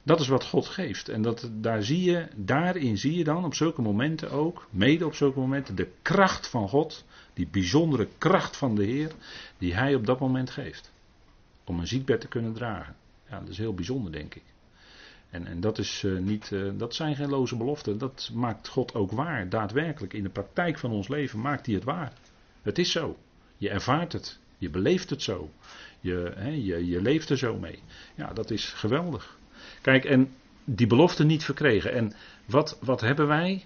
Dat is wat God geeft. En dat, daar zie je, daarin zie je dan op zulke momenten ook, mede op zulke momenten, de kracht van God. Die bijzondere kracht van de Heer, die Hij op dat moment geeft. Om een ziekbed te kunnen dragen. Ja, dat is heel bijzonder, denk ik. En, en dat, is, uh, niet, uh, dat zijn geen loze beloften. Dat maakt God ook waar. Daadwerkelijk in de praktijk van ons leven maakt hij het waar. Het is zo. Je ervaart het. Je beleeft het zo. Je, je, je leeft er zo mee. Ja, dat is geweldig. Kijk, en die belofte niet verkregen. En wat, wat hebben wij?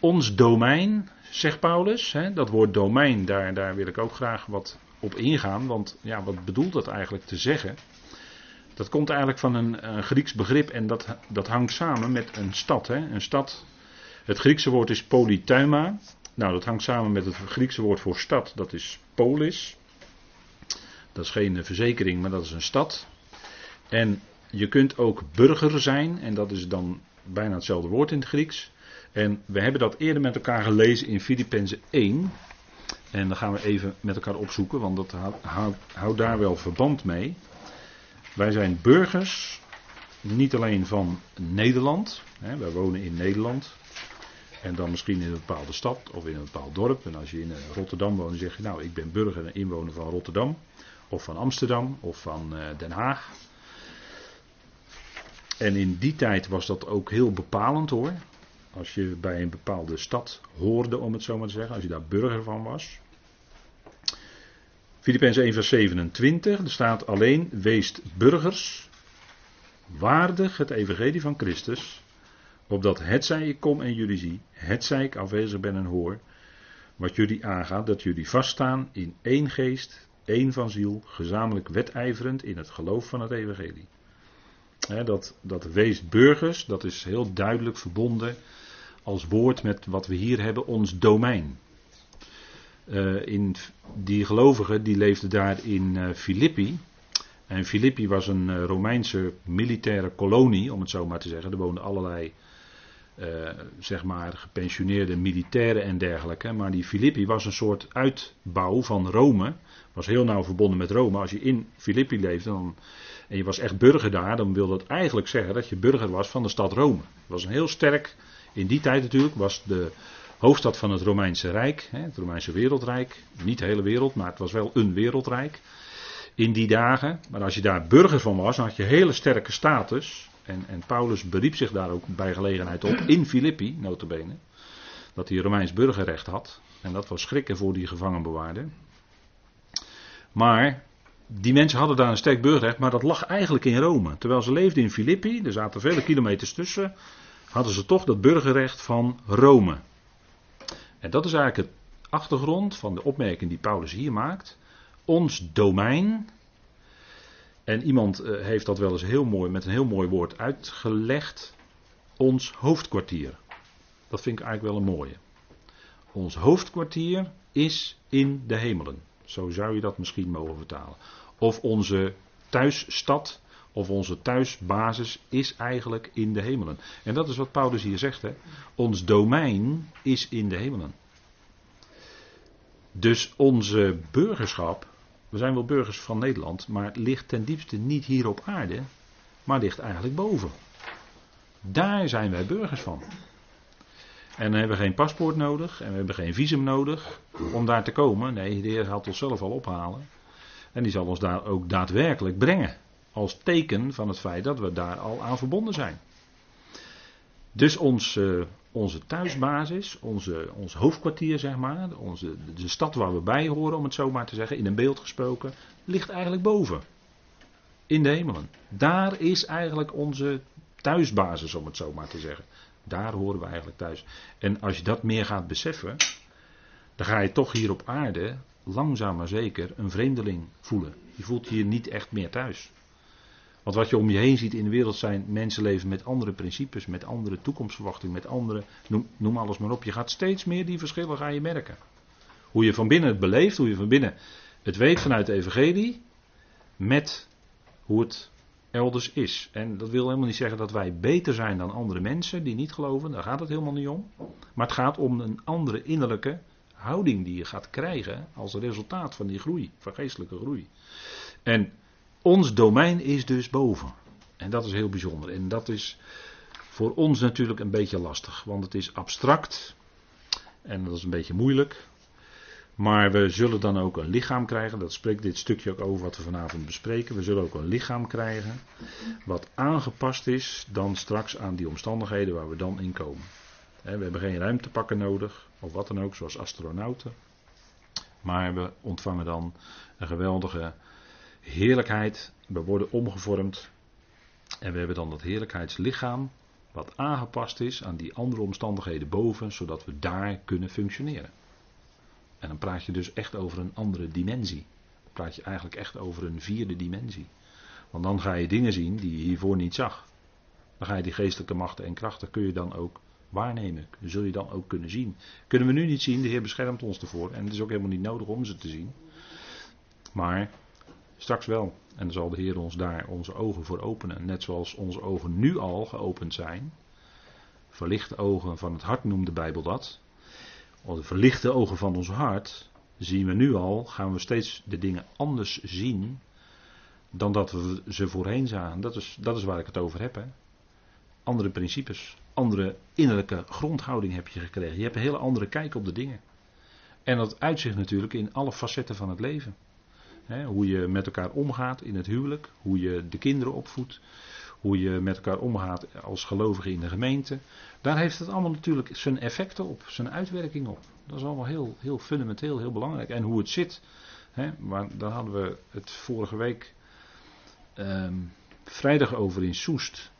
Ons domein, zegt Paulus. Hè, dat woord domein, daar, daar wil ik ook graag wat op ingaan. Want ja, wat bedoelt dat eigenlijk te zeggen? Dat komt eigenlijk van een, Grieks begrip en dat, dat hangt samen met een stad. Hè? Een stad. Het Griekse woord is polytuima. Nou, dat hangt samen met het Griekse woord voor stad, dat is polis. Dat is geen verzekering, maar dat is een stad. En je kunt ook burger zijn, en dat is dan bijna hetzelfde woord in het Grieks. En we hebben dat eerder met elkaar gelezen in Filippenzen 1. En dan gaan we even met elkaar opzoeken, want dat houdt houd daar wel verband mee. Wij zijn burgers, niet alleen van Nederland. Hè, wij wonen in Nederland. En dan misschien in een bepaalde stad of in een bepaald dorp. En als je in Rotterdam woont, dan zeg je nou, ik ben burger en inwoner van Rotterdam. Of van Amsterdam of van Den Haag. En in die tijd was dat ook heel bepalend hoor. Als je bij een bepaalde stad hoorde, om het zo maar te zeggen, als je daar burger van was. Filippenzen 1 vers 27, er staat alleen, weest burgers, waardig het evangelie van Christus, opdat het zij ik kom en jullie zie, het zij ik afwezig ben en hoor, wat jullie aangaat, dat jullie vaststaan in één geest, één van ziel, gezamenlijk wedijverend in het geloof van het evangelie. dat, dat weest burgers, dat is heel duidelijk verbonden als woord met wat we hier hebben, ons domein. Uh, in, die gelovigen die leefden daar in uh, Filippi. En Filippi was een uh, Romeinse militaire kolonie, om het zo maar te zeggen. Er woonden allerlei eh, zeg maar gepensioneerde militairen en dergelijke. Maar die Filippi was een soort uitbouw van Rome. Was heel nauw verbonden met Rome. Als je in Filippi leefde dan, en je was echt burger daar, dan wil dat eigenlijk zeggen dat je burger was van de stad Rome. Het was een heel sterk, in die tijd natuurlijk, was de hoofdstad van het Romeinse Rijk, het Romeinse wereldrijk. Niet de hele wereld, maar het was wel een wereldrijk in die dagen. Maar als je daar burger van was, dan had je hele sterke status. En, en Paulus beriep zich daar ook bij gelegenheid op, in Filippi, notabene. Dat hij Romeins burgerrecht had. En dat was schrikken voor die gevangenbewaarder. Maar die mensen hadden daar een sterk burgerrecht, maar dat lag eigenlijk in Rome. Terwijl ze leefden in Filippi, er zaten vele kilometers tussen, hadden ze toch dat burgerrecht van Rome. En dat is eigenlijk het achtergrond van de opmerking die Paulus hier maakt. Ons domein, en iemand eh, heeft dat wel eens heel mooi met een heel mooi woord uitgelegd. Ons hoofdkwartier. Dat vind ik eigenlijk wel een mooie. Ons hoofdkwartier is in de hemelen. Zo zou je dat misschien mogen vertalen. Of onze thuisstad of onze thuisbasis is eigenlijk in de hemelen. En dat is wat Paulus hier zegt. Hè? Ons domein is in de hemelen. Dus onze burgerschap we zijn wel burgers van Nederland, maar ligt ten diepste niet hier op aarde, maar ligt eigenlijk boven. Daar zijn wij burgers van. En dan hebben we geen paspoort nodig en we hebben geen visum nodig om daar te komen. Nee, de Heer gaat ons zelf al ophalen. En die zal ons daar ook daadwerkelijk brengen. Als teken van het feit dat we daar al aan verbonden zijn. Dus uh, onze thuisbasis, onze, ons hoofdkwartier, zeg maar, onze, de stad waar we bij horen, om het zo maar te zeggen, in een beeld gesproken, ligt eigenlijk boven. In de hemelen. Daar is eigenlijk onze thuisbasis, om het zo maar te zeggen. Daar horen we eigenlijk thuis. En als je dat meer gaat beseffen, dan ga je toch hier op aarde langzaam maar zeker een vreemdeling voelen. Je voelt hier niet echt meer thuis. Want wat je om je heen ziet in de wereld zijn mensen leven met andere principes, met andere toekomstverwachtingen, met andere, noem, noem alles maar op. Je gaat steeds meer die verschillen ga je merken. Hoe je van binnen het beleeft, hoe je van binnen het weet vanuit de evangelie, met hoe het elders is. En dat wil helemaal niet zeggen dat wij beter zijn dan andere mensen die niet geloven, daar gaat het helemaal niet om. Maar het gaat om een andere innerlijke houding die je gaat krijgen als resultaat van die groei, van geestelijke groei. En ons domein is dus boven. En dat is heel bijzonder. En dat is voor ons natuurlijk een beetje lastig, want het is abstract en dat is een beetje moeilijk. Maar we zullen dan ook een lichaam krijgen, dat spreekt dit stukje ook over wat we vanavond bespreken. We zullen ook een lichaam krijgen wat aangepast is dan straks aan die omstandigheden waar we dan in komen. We hebben geen ruimtepakken nodig, of wat dan ook, zoals astronauten. Maar we ontvangen dan een geweldige heerlijkheid. We worden omgevormd. En we hebben dan dat heerlijkheidslichaam. Wat aangepast is aan die andere omstandigheden boven. Zodat we daar kunnen functioneren. En dan praat je dus echt over een andere dimensie. Dan praat je eigenlijk echt over een vierde dimensie. Want dan ga je dingen zien die je hiervoor niet zag. Dan ga je die geestelijke machten en krachten kun je dan ook waarnemen. Zul je dan ook kunnen zien. Kunnen we nu niet zien, de Heer beschermt ons ervoor. En het is ook helemaal niet nodig om ze te zien. Maar Straks wel. En dan zal de Heer ons daar onze ogen voor openen. Net zoals onze ogen nu al geopend zijn. Verlichte ogen van het hart noemt de Bijbel dat. De verlichte ogen van ons hart zien we nu al, gaan we steeds de dingen anders zien dan dat we ze voorheen zagen. Dat is, dat is waar ik het over heb. Hè. Andere principes, andere innerlijke grondhouding heb je gekregen. Je hebt een hele andere kijk op de dingen. En dat uitzicht natuurlijk in alle facetten van het leven hoe je met elkaar omgaat in het huwelijk, hoe je de kinderen opvoedt, hoe je met elkaar omgaat als gelovige in de gemeente. Daar heeft het allemaal natuurlijk zijn effecten op, zijn uitwerking op. Dat is allemaal heel, heel fundamenteel, heel belangrijk. En hoe het zit, hè, maar daar hadden we het vorige week ehm, vrijdag over in Soest.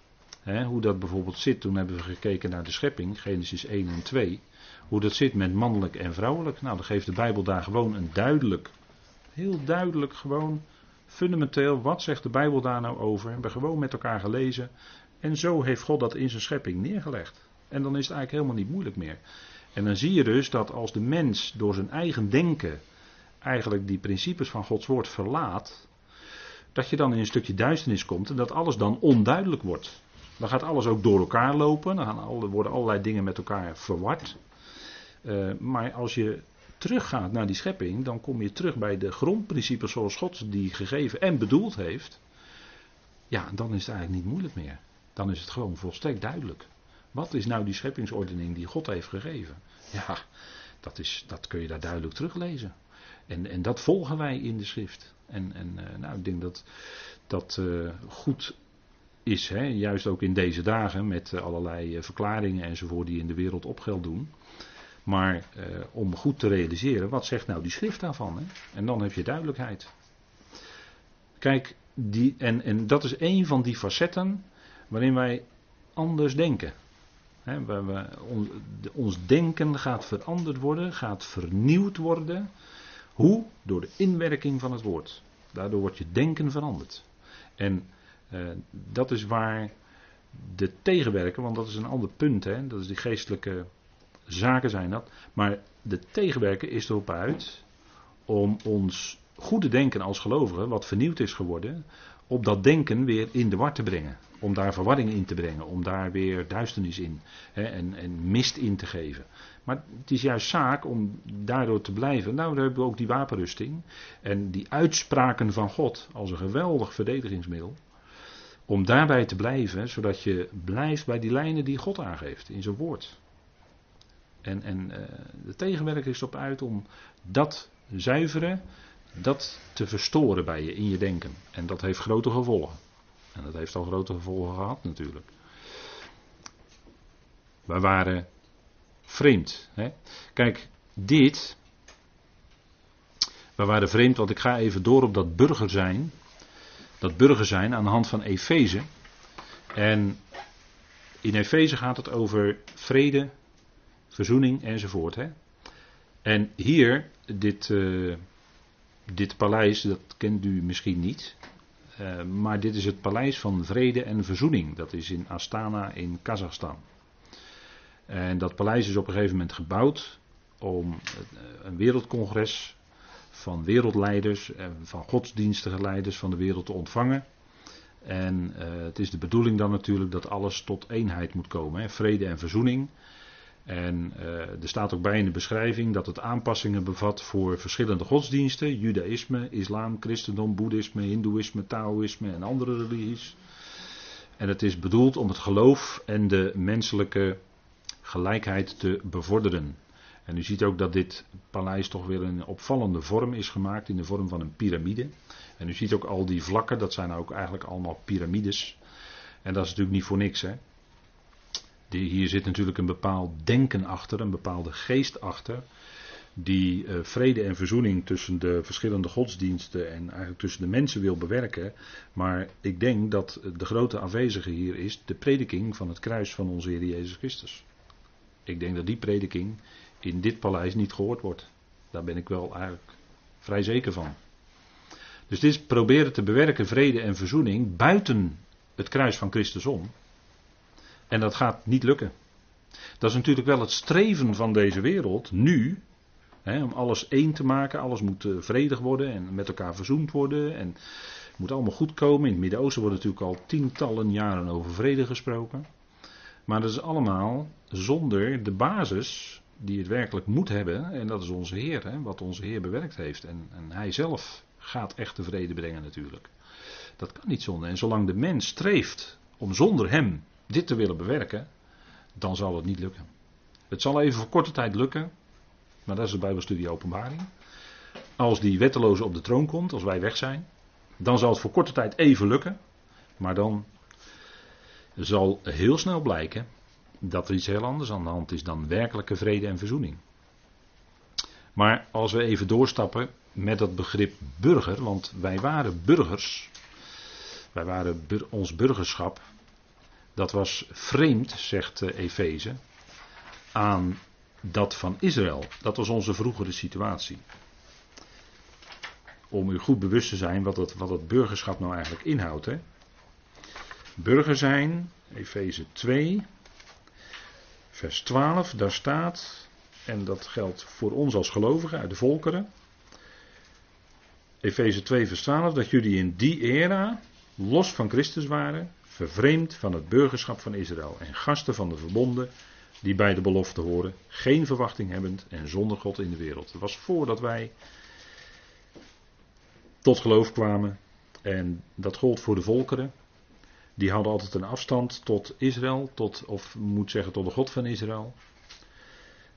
Hè, hoe dat bijvoorbeeld zit, toen hebben we gekeken naar de schepping, Genesis 1 en 2. Hoe dat zit met mannelijk en vrouwelijk. Nou, dan geeft de Bijbel daar gewoon een duidelijk Heel duidelijk gewoon, fundamenteel, wat zegt de Bijbel daar nou over? We hebben gewoon met elkaar gelezen. En zo heeft God dat in zijn schepping neergelegd. En dan is het eigenlijk helemaal niet moeilijk meer. En dan zie je dus dat als de mens door zijn eigen denken eigenlijk die principes van Gods woord verlaat, dat je dan in een stukje duisternis komt en dat alles dan onduidelijk wordt. Dan gaat alles ook door elkaar lopen. Dan worden allerlei dingen met elkaar verward. Uh, maar als je teruggaat naar die schepping, dan kom je terug bij de grondprincipes zoals God die gegeven en bedoeld heeft. Ja, dan is het eigenlijk niet moeilijk meer. Dan is het gewoon volstrekt duidelijk. Wat is nou die scheppingsordening die God heeft gegeven? Ja, dat, is, dat kun je daar duidelijk teruglezen. En, en dat volgen wij in de schrift. En, en uh, nou, ik denk dat dat uh, goed is, hè? juist ook in deze dagen met uh, allerlei verklaringen enzovoort die in de wereld op geld doen. Maar om goed te realiseren, wat zegt nou die schrift daarvan? Hè? En dan heb je duidelijkheid. Kijk, die, en, en dat is een van die facetten waarin wij anders denken. He, we, on, ons denken gaat veranderd worden, gaat vernieuwd worden. Hoe? Door de inwerking van het woord. Daardoor wordt je denken veranderd. En uh, dat is waar de tegenwerken, want dat is een ander punt, hè, dat is die geestelijke zaken zijn dat. Maar de tegenwerken is erop uit om ons goede denken als gelovigen, wat vernieuwd is geworden, op dat denken weer in de war te brengen. Om daar verwarring in te brengen, om daar weer duisternis in hè, en, en, mist in te geven. Maar het is juist zaak om daardoor te blijven. Nou, dan hebben we ook die wapenrusting en die uitspraken van God als een geweldig verdedigingsmiddel. Om daarbij te blijven, zodat je blijft bij die lijnen die God aangeeft in zijn woord. En, en uh, de tegenwerker is erop uit om dat zuiveren, dat te verstoren bij je in je denken. En dat heeft grote gevolgen. En dat heeft al grote gevolgen gehad natuurlijk. We waren vreemd. Hè? Kijk, dit. We waren vreemd, want ik ga even door op dat burger zijn. Dat burger zijn aan de hand van Efeze. En in Efeze gaat het over vrede, verzoening enzovoort. Hè? En hier, dit, uh, dit paleis, dat kent u misschien niet. Uh, maar dit is het paleis van vrede en verzoening. Dat is in Astana in Kazachstan. En dat paleis is op een gegeven moment gebouwd om uh, een wereldcongres van wereldleiders, en van godsdienstige leiders van de wereld te ontvangen. En het is de bedoeling dan natuurlijk dat alles tot eenheid moet komen. Hè? Vrede en verzoening. En uh, er staat ook bij in de beschrijving dat het aanpassingen bevat voor verschillende godsdiensten: Judaïsme, Islam, Christendom, Boeddhisme, Hindoeïsme, Taoïsme en andere religies. En het is bedoeld om het geloof en de menselijke gelijkheid te bevorderen. En u ziet ook dat dit paleis toch weer een opvallende vorm is gemaakt in de vorm van een piramide. En u ziet ook al die vlakken, dat zijn ook eigenlijk allemaal piramides. En dat is natuurlijk niet voor niks, hè. Die, hier zit natuurlijk een bepaald denken achter, een bepaalde geest achter. Die uh, vrede en verzoening tussen de verschillende godsdiensten en eigenlijk tussen de mensen wil bewerken. Maar ik denk dat de grote aanwezige hier is de prediking van het kruis van onze Heer Jezus Christus. Ik denk dat die prediking in dit paleis niet gehoord wordt. Daar ben ik wel eigenlijk vrij zeker van. Dus dit is proberen te bewerken vrede en verzoening buiten het kruis van Christus om. En dat gaat niet lukken. Dat is natuurlijk wel het streven van deze wereld, nu, hè, om alles één te maken, alles moet uh, vredig worden en met elkaar verzoend worden en het moet allemaal goed komen. In het Midden-Oosten wordt natuurlijk al tientallen jaren over vrede gesproken. Maar dat is allemaal zonder de basis die het werkelijk moet hebben, en dat is onze Heer, hè, wat onze Heer bewerkt heeft. En, en Hij zelf gaat echte vrede brengen natuurlijk. Dat kan niet zonder. En zolang de mens streeft om zonder Hem dit te willen bewerken, dan zal het niet lukken. Het zal even voor korte tijd lukken, maar dat is de Bijbelstudie Openbaring. Als die wetteloze op de troon komt, als wij weg zijn, dan zal het voor korte tijd even lukken, maar dan zal heel snel blijken dat er iets heel anders aan de hand is dan werkelijke vrede en verzoening. Maar als we even doorstappen met dat begrip burger, want wij waren burgers, wij waren ons burgerschap, dat was vreemd, zegt uh, Efeze, aan dat van Israël. Dat was onze vroegere situatie. Om u goed bewust te zijn wat het, wat het burgerschap nou eigenlijk inhoudt. Hè? Burger zijn, Efeze 2, vers 12, daar staat, en dat geldt voor ons als gelovigen uit de volkeren. Efeze 2, vers 12, dat jullie in die era los van Christus waren, vervreemd van het burgerschap van Israël en gasten van de verbonden die bij de belofte horen, geen verwachting hebbend en zonder God in de wereld. Het was voordat wij tot geloof kwamen en dat gold voor de volkeren. Die hadden altijd een afstand tot Israël, tot, of moet zeggen tot de God van Israël.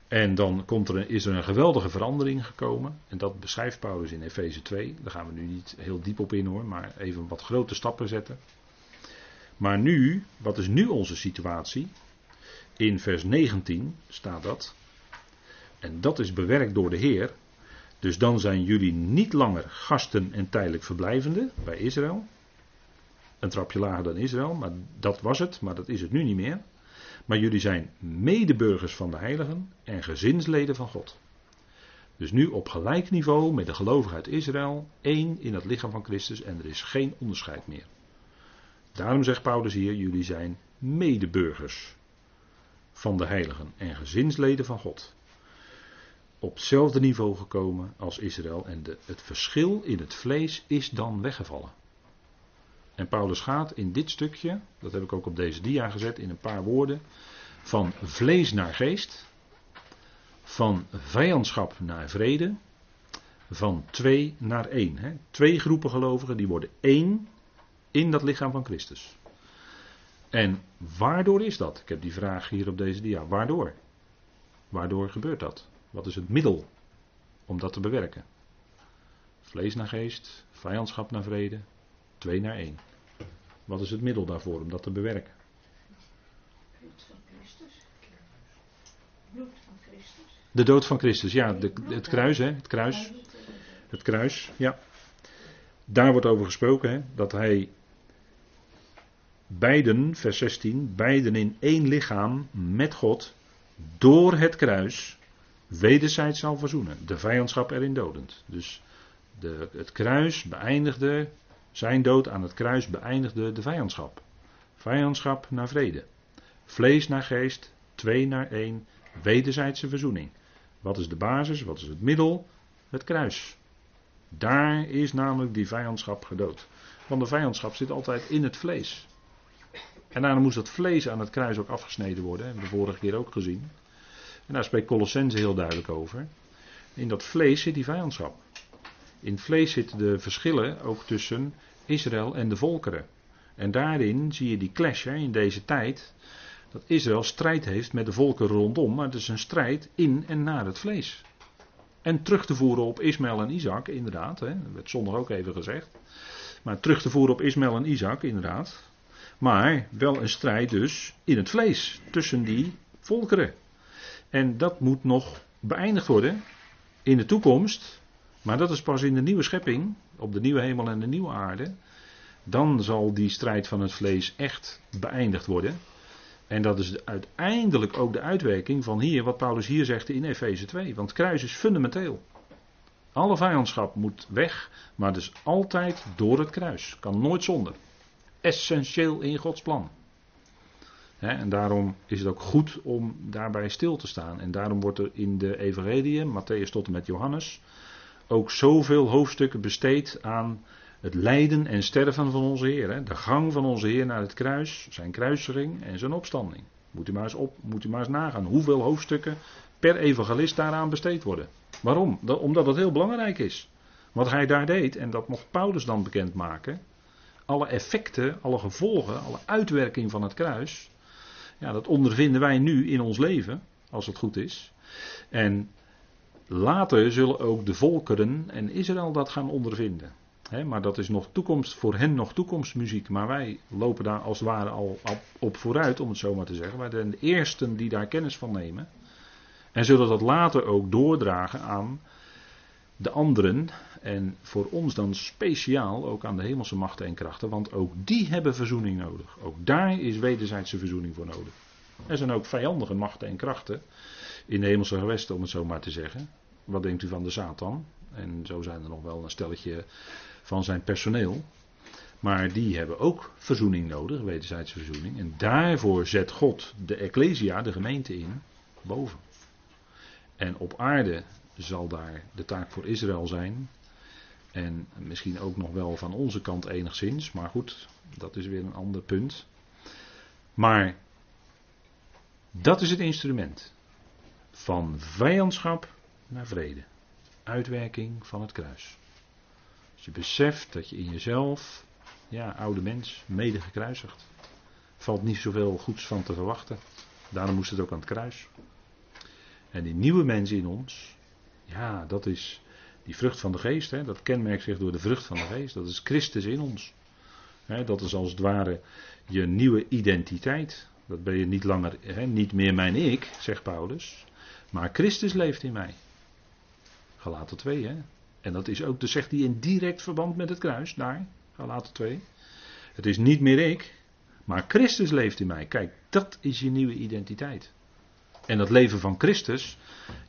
En dan komt er, is er een geweldige verandering gekomen. En dat beschrijft Paulus in Efeze 2. Daar gaan we nu niet heel diep op in hoor, maar even wat grote stappen zetten. Maar nu, wat is nu onze situatie? In vers 19 staat dat. En dat is bewerkt door de Heer. Dus dan zijn jullie niet langer gasten en tijdelijk verblijvenden bij Israël. Een trapje lager dan Israël, maar dat was het, maar dat is het nu niet meer. Maar jullie zijn medeburgers van de heiligen en gezinsleden van God. Dus nu op gelijk niveau met de gelovigen uit Israël, één in het lichaam van Christus en er is geen onderscheid meer. Daarom zegt Paulus hier, jullie zijn medeburgers van de heiligen en gezinsleden van God. Op hetzelfde niveau gekomen als Israël en de, het verschil in het vlees is dan weggevallen. En Paulus gaat in dit stukje, dat heb ik ook op deze dia gezet in een paar woorden, van vlees naar geest, van vijandschap naar vrede, van twee naar één. Hè. Twee groepen gelovigen die worden één in dat lichaam van Christus. En waardoor is dat? Ik heb die vraag hier op deze dia. Waardoor? Waardoor gebeurt dat? Wat is het middel om dat te bewerken? Vlees naar geest, vijandschap naar vrede, twee naar één. Wat is het middel daarvoor om dat te bewerken? Bloed van Christus. Bloed van Christus. De dood van Christus, ja, de, het kruis, hè, het kruis. Het kruis, ja. Daar wordt over gesproken, hè, dat hij beiden, vers 16, beiden in één lichaam met God door het kruis wederzijds zal verzoenen. De vijandschap erin dodend. Dus de, het kruis beëindigde, zijn dood aan het kruis beëindigde de vijandschap. Vijandschap naar vrede. Vlees naar geest, twee naar één, wederzijdse verzoening. Wat is de basis, wat is het middel? Het kruis. Daar is namelijk die vijandschap gedood. Want de vijandschap zit altijd in het vlees. En daarom moest dat vlees aan het kruis ook afgesneden worden. Hebben we de vorige keer ook gezien. En daar spreekt Colossense heel duidelijk over. In dat vlees zit die vijandschap. In het vlees zitten de verschillen ook tussen Israël en de volkeren. En daarin zie je die clash hè, in deze tijd. Dat Israël strijd heeft met de volkeren rondom. Maar het is een strijd in en naar het vlees. En terug te voeren op Ismaël en Isaac, inderdaad. Hè, dat werd zondag ook even gezegd. Maar terug te voeren op Ismaël en Isaac, inderdaad. Maar wel een strijd dus in het vlees tussen die volkeren. En dat moet nog beëindigd worden in de toekomst. Maar dat is pas in de nieuwe schepping, op de nieuwe hemel en de nieuwe aarde. Dan zal die strijd van het vlees echt beëindigd worden. En dat is uiteindelijk ook de uitwerking van hier, wat Paulus hier zegt in Efeze 2. Want kruis is fundamenteel. Alle vijandschap moet weg, maar dus altijd door het kruis. Kan nooit zonder. Essentieel in Gods plan. En daarom is het ook goed om daarbij stil te staan. En daarom wordt er in de Evangelie, Matthäus tot en met Johannes, ook zoveel hoofdstukken besteed aan het lijden en sterven van onze Heer. De gang van onze Heer naar het kruis, zijn kruisering en zijn opstanding. Moet u maar eens, op, moet u maar eens nagaan hoeveel hoofdstukken per evangelist daaraan besteed worden. Waarom? Dat- omdat het heel belangrijk is. Wat hij daar deed, en dat mocht Paulus dan bekendmaken. Alle effecten, alle gevolgen, alle uitwerking van het kruis. Ja, dat ondervinden wij nu in ons leven, als het goed is. En later zullen ook de volkeren en Israël dat gaan ondervinden. Maar dat is nog toekomst, voor hen nog toekomstmuziek. Maar wij lopen daar als het ware al op vooruit, om het zo maar te zeggen. Wij zijn de eersten die daar kennis van nemen. En zullen dat later ook doordragen aan de anderen. En voor ons dan speciaal ook aan de hemelse machten en krachten. Want ook die hebben verzoening nodig. Ook daar is wederzijdse verzoening voor nodig. Er zijn ook vijandige machten en krachten in de hemelse gewesten, om het zo maar te zeggen. Wat denkt u van de Satan? En zo zijn er nog wel een stelletje van zijn personeel. Maar die hebben ook verzoening nodig, wederzijdse verzoening. En daarvoor zet God de Ecclesia, de gemeente in, boven. En op aarde zal daar de taak voor Israël zijn. En misschien ook nog wel van onze kant enigszins. Maar goed, dat is weer een ander punt. Maar dat is het instrument. Van vijandschap naar vrede. Uitwerking van het kruis. Als je beseft dat je in jezelf, ja, oude mens, mede gekruisigd. Valt niet zoveel goeds van te verwachten. Daarom moest het ook aan het kruis. En die nieuwe mens in ons, ja, dat is die vrucht van de geest. Hè, dat kenmerkt zich door de vrucht van de geest. Dat is Christus in ons. Hè, dat is als het ware je nieuwe identiteit. Dat ben je niet langer, hè, niet meer mijn ik, zegt Paulus. Maar Christus leeft in mij. Galaten 2, hè. En dat is ook, dus zegt hij in direct verband met het kruis, daar, Galaten 2. Het is niet meer ik, maar Christus leeft in mij. Kijk, dat is je nieuwe identiteit. En dat leven van Christus,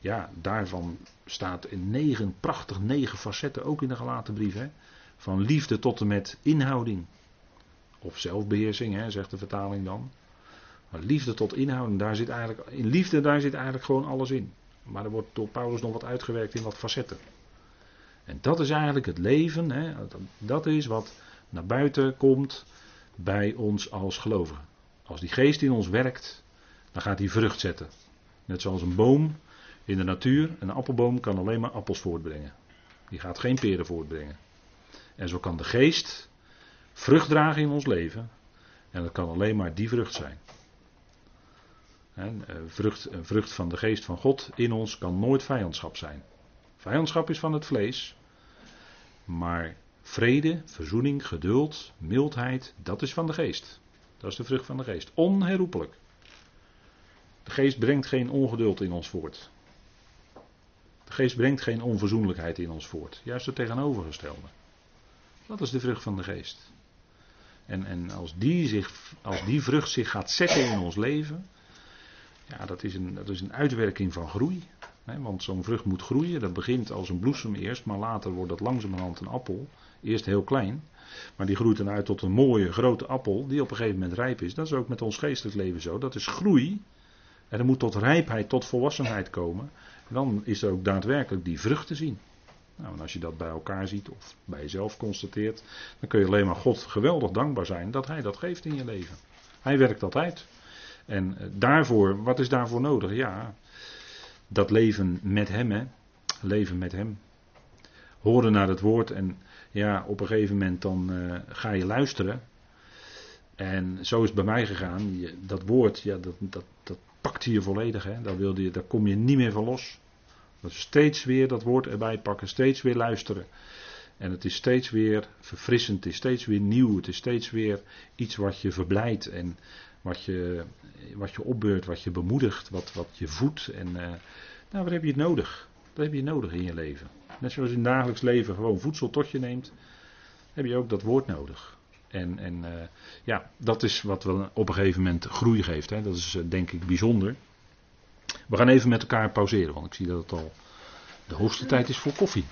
ja, daarvan staat in negen, prachtig negen facetten, ook in de gelaten brief. Hè? Van liefde tot en met inhouding. Of zelfbeheersing, hè, zegt de vertaling dan. Maar liefde tot inhouding, daar zit eigenlijk, in liefde daar zit eigenlijk gewoon alles in. Maar er wordt door Paulus nog wat uitgewerkt in wat facetten. En dat is eigenlijk het leven, hè? dat is wat naar buiten komt bij ons als gelovigen. Als die geest in ons werkt, dan gaat hij vrucht zetten. Net zoals een boom in de natuur, een appelboom kan alleen maar appels voortbrengen. Die gaat geen peren voortbrengen. En zo kan de geest vrucht dragen in ons leven. En dat kan alleen maar die vrucht zijn. En, vrucht, een vrucht van de geest van God in ons kan nooit vijandschap zijn. Vijandschap is van het vlees. Maar vrede, verzoening, geduld, mildheid, dat is van de geest. Dat is de vrucht van de geest. Onherroepelijk. De geest brengt geen ongeduld in ons voort. De geest brengt geen onverzoenlijkheid in ons voort. Juist het tegenovergestelde. Dat is de vrucht van de geest. En, en als, die zich, als die vrucht zich gaat zetten in ons leven. Ja, dat is een, dat is een uitwerking van groei. want zo'n vrucht moet groeien. Dat begint als een bloesem eerst, maar later wordt dat langzamerhand een appel. Eerst heel klein. Maar die groeit dan uit tot een mooie grote appel die op een gegeven moment rijp is. Dat is ook met ons geestelijk leven zo. Dat is groei. En er moet tot rijpheid, tot volwassenheid komen. En dan is er ook daadwerkelijk die vrucht te zien. Nou, en als je dat bij elkaar ziet of bij jezelf constateert, dan kun je alleen maar God geweldig dankbaar zijn dat Hij dat geeft in je leven. Hij werkt dat uit. En eh, daarvoor, wat is daarvoor nodig? Ja, dat leven met Hem, hè? Leven met Hem. Horen naar het woord en ja, op een gegeven moment dan uh, ga je luisteren. En zo is het bij mij gegaan. Dat woord, ja, dat, dat, dat pakt je volledig. Hè? Daar, wilde je, daar kom je niet meer van los. Dat is steeds weer dat woord erbij pakken, steeds weer luisteren. En het is steeds weer verfrissend, het is steeds weer nieuw, het is steeds weer iets wat je verblijdt en wat je, wat je opbeurt, wat je bemoedigt, wat, wat je voedt. En uh, nou, wat heb je het nodig? Dat heb je nodig in je leven. Net zoals in het dagelijks leven gewoon voedsel tot je neemt, heb je ook dat woord nodig. En, en uh, ja, dat is wat wel op een gegeven moment groei geeft. Hè. Dat is uh, denk ik bijzonder. We gaan even met elkaar pauzeren, want ik zie dat het al de hoogste tijd is voor koffie.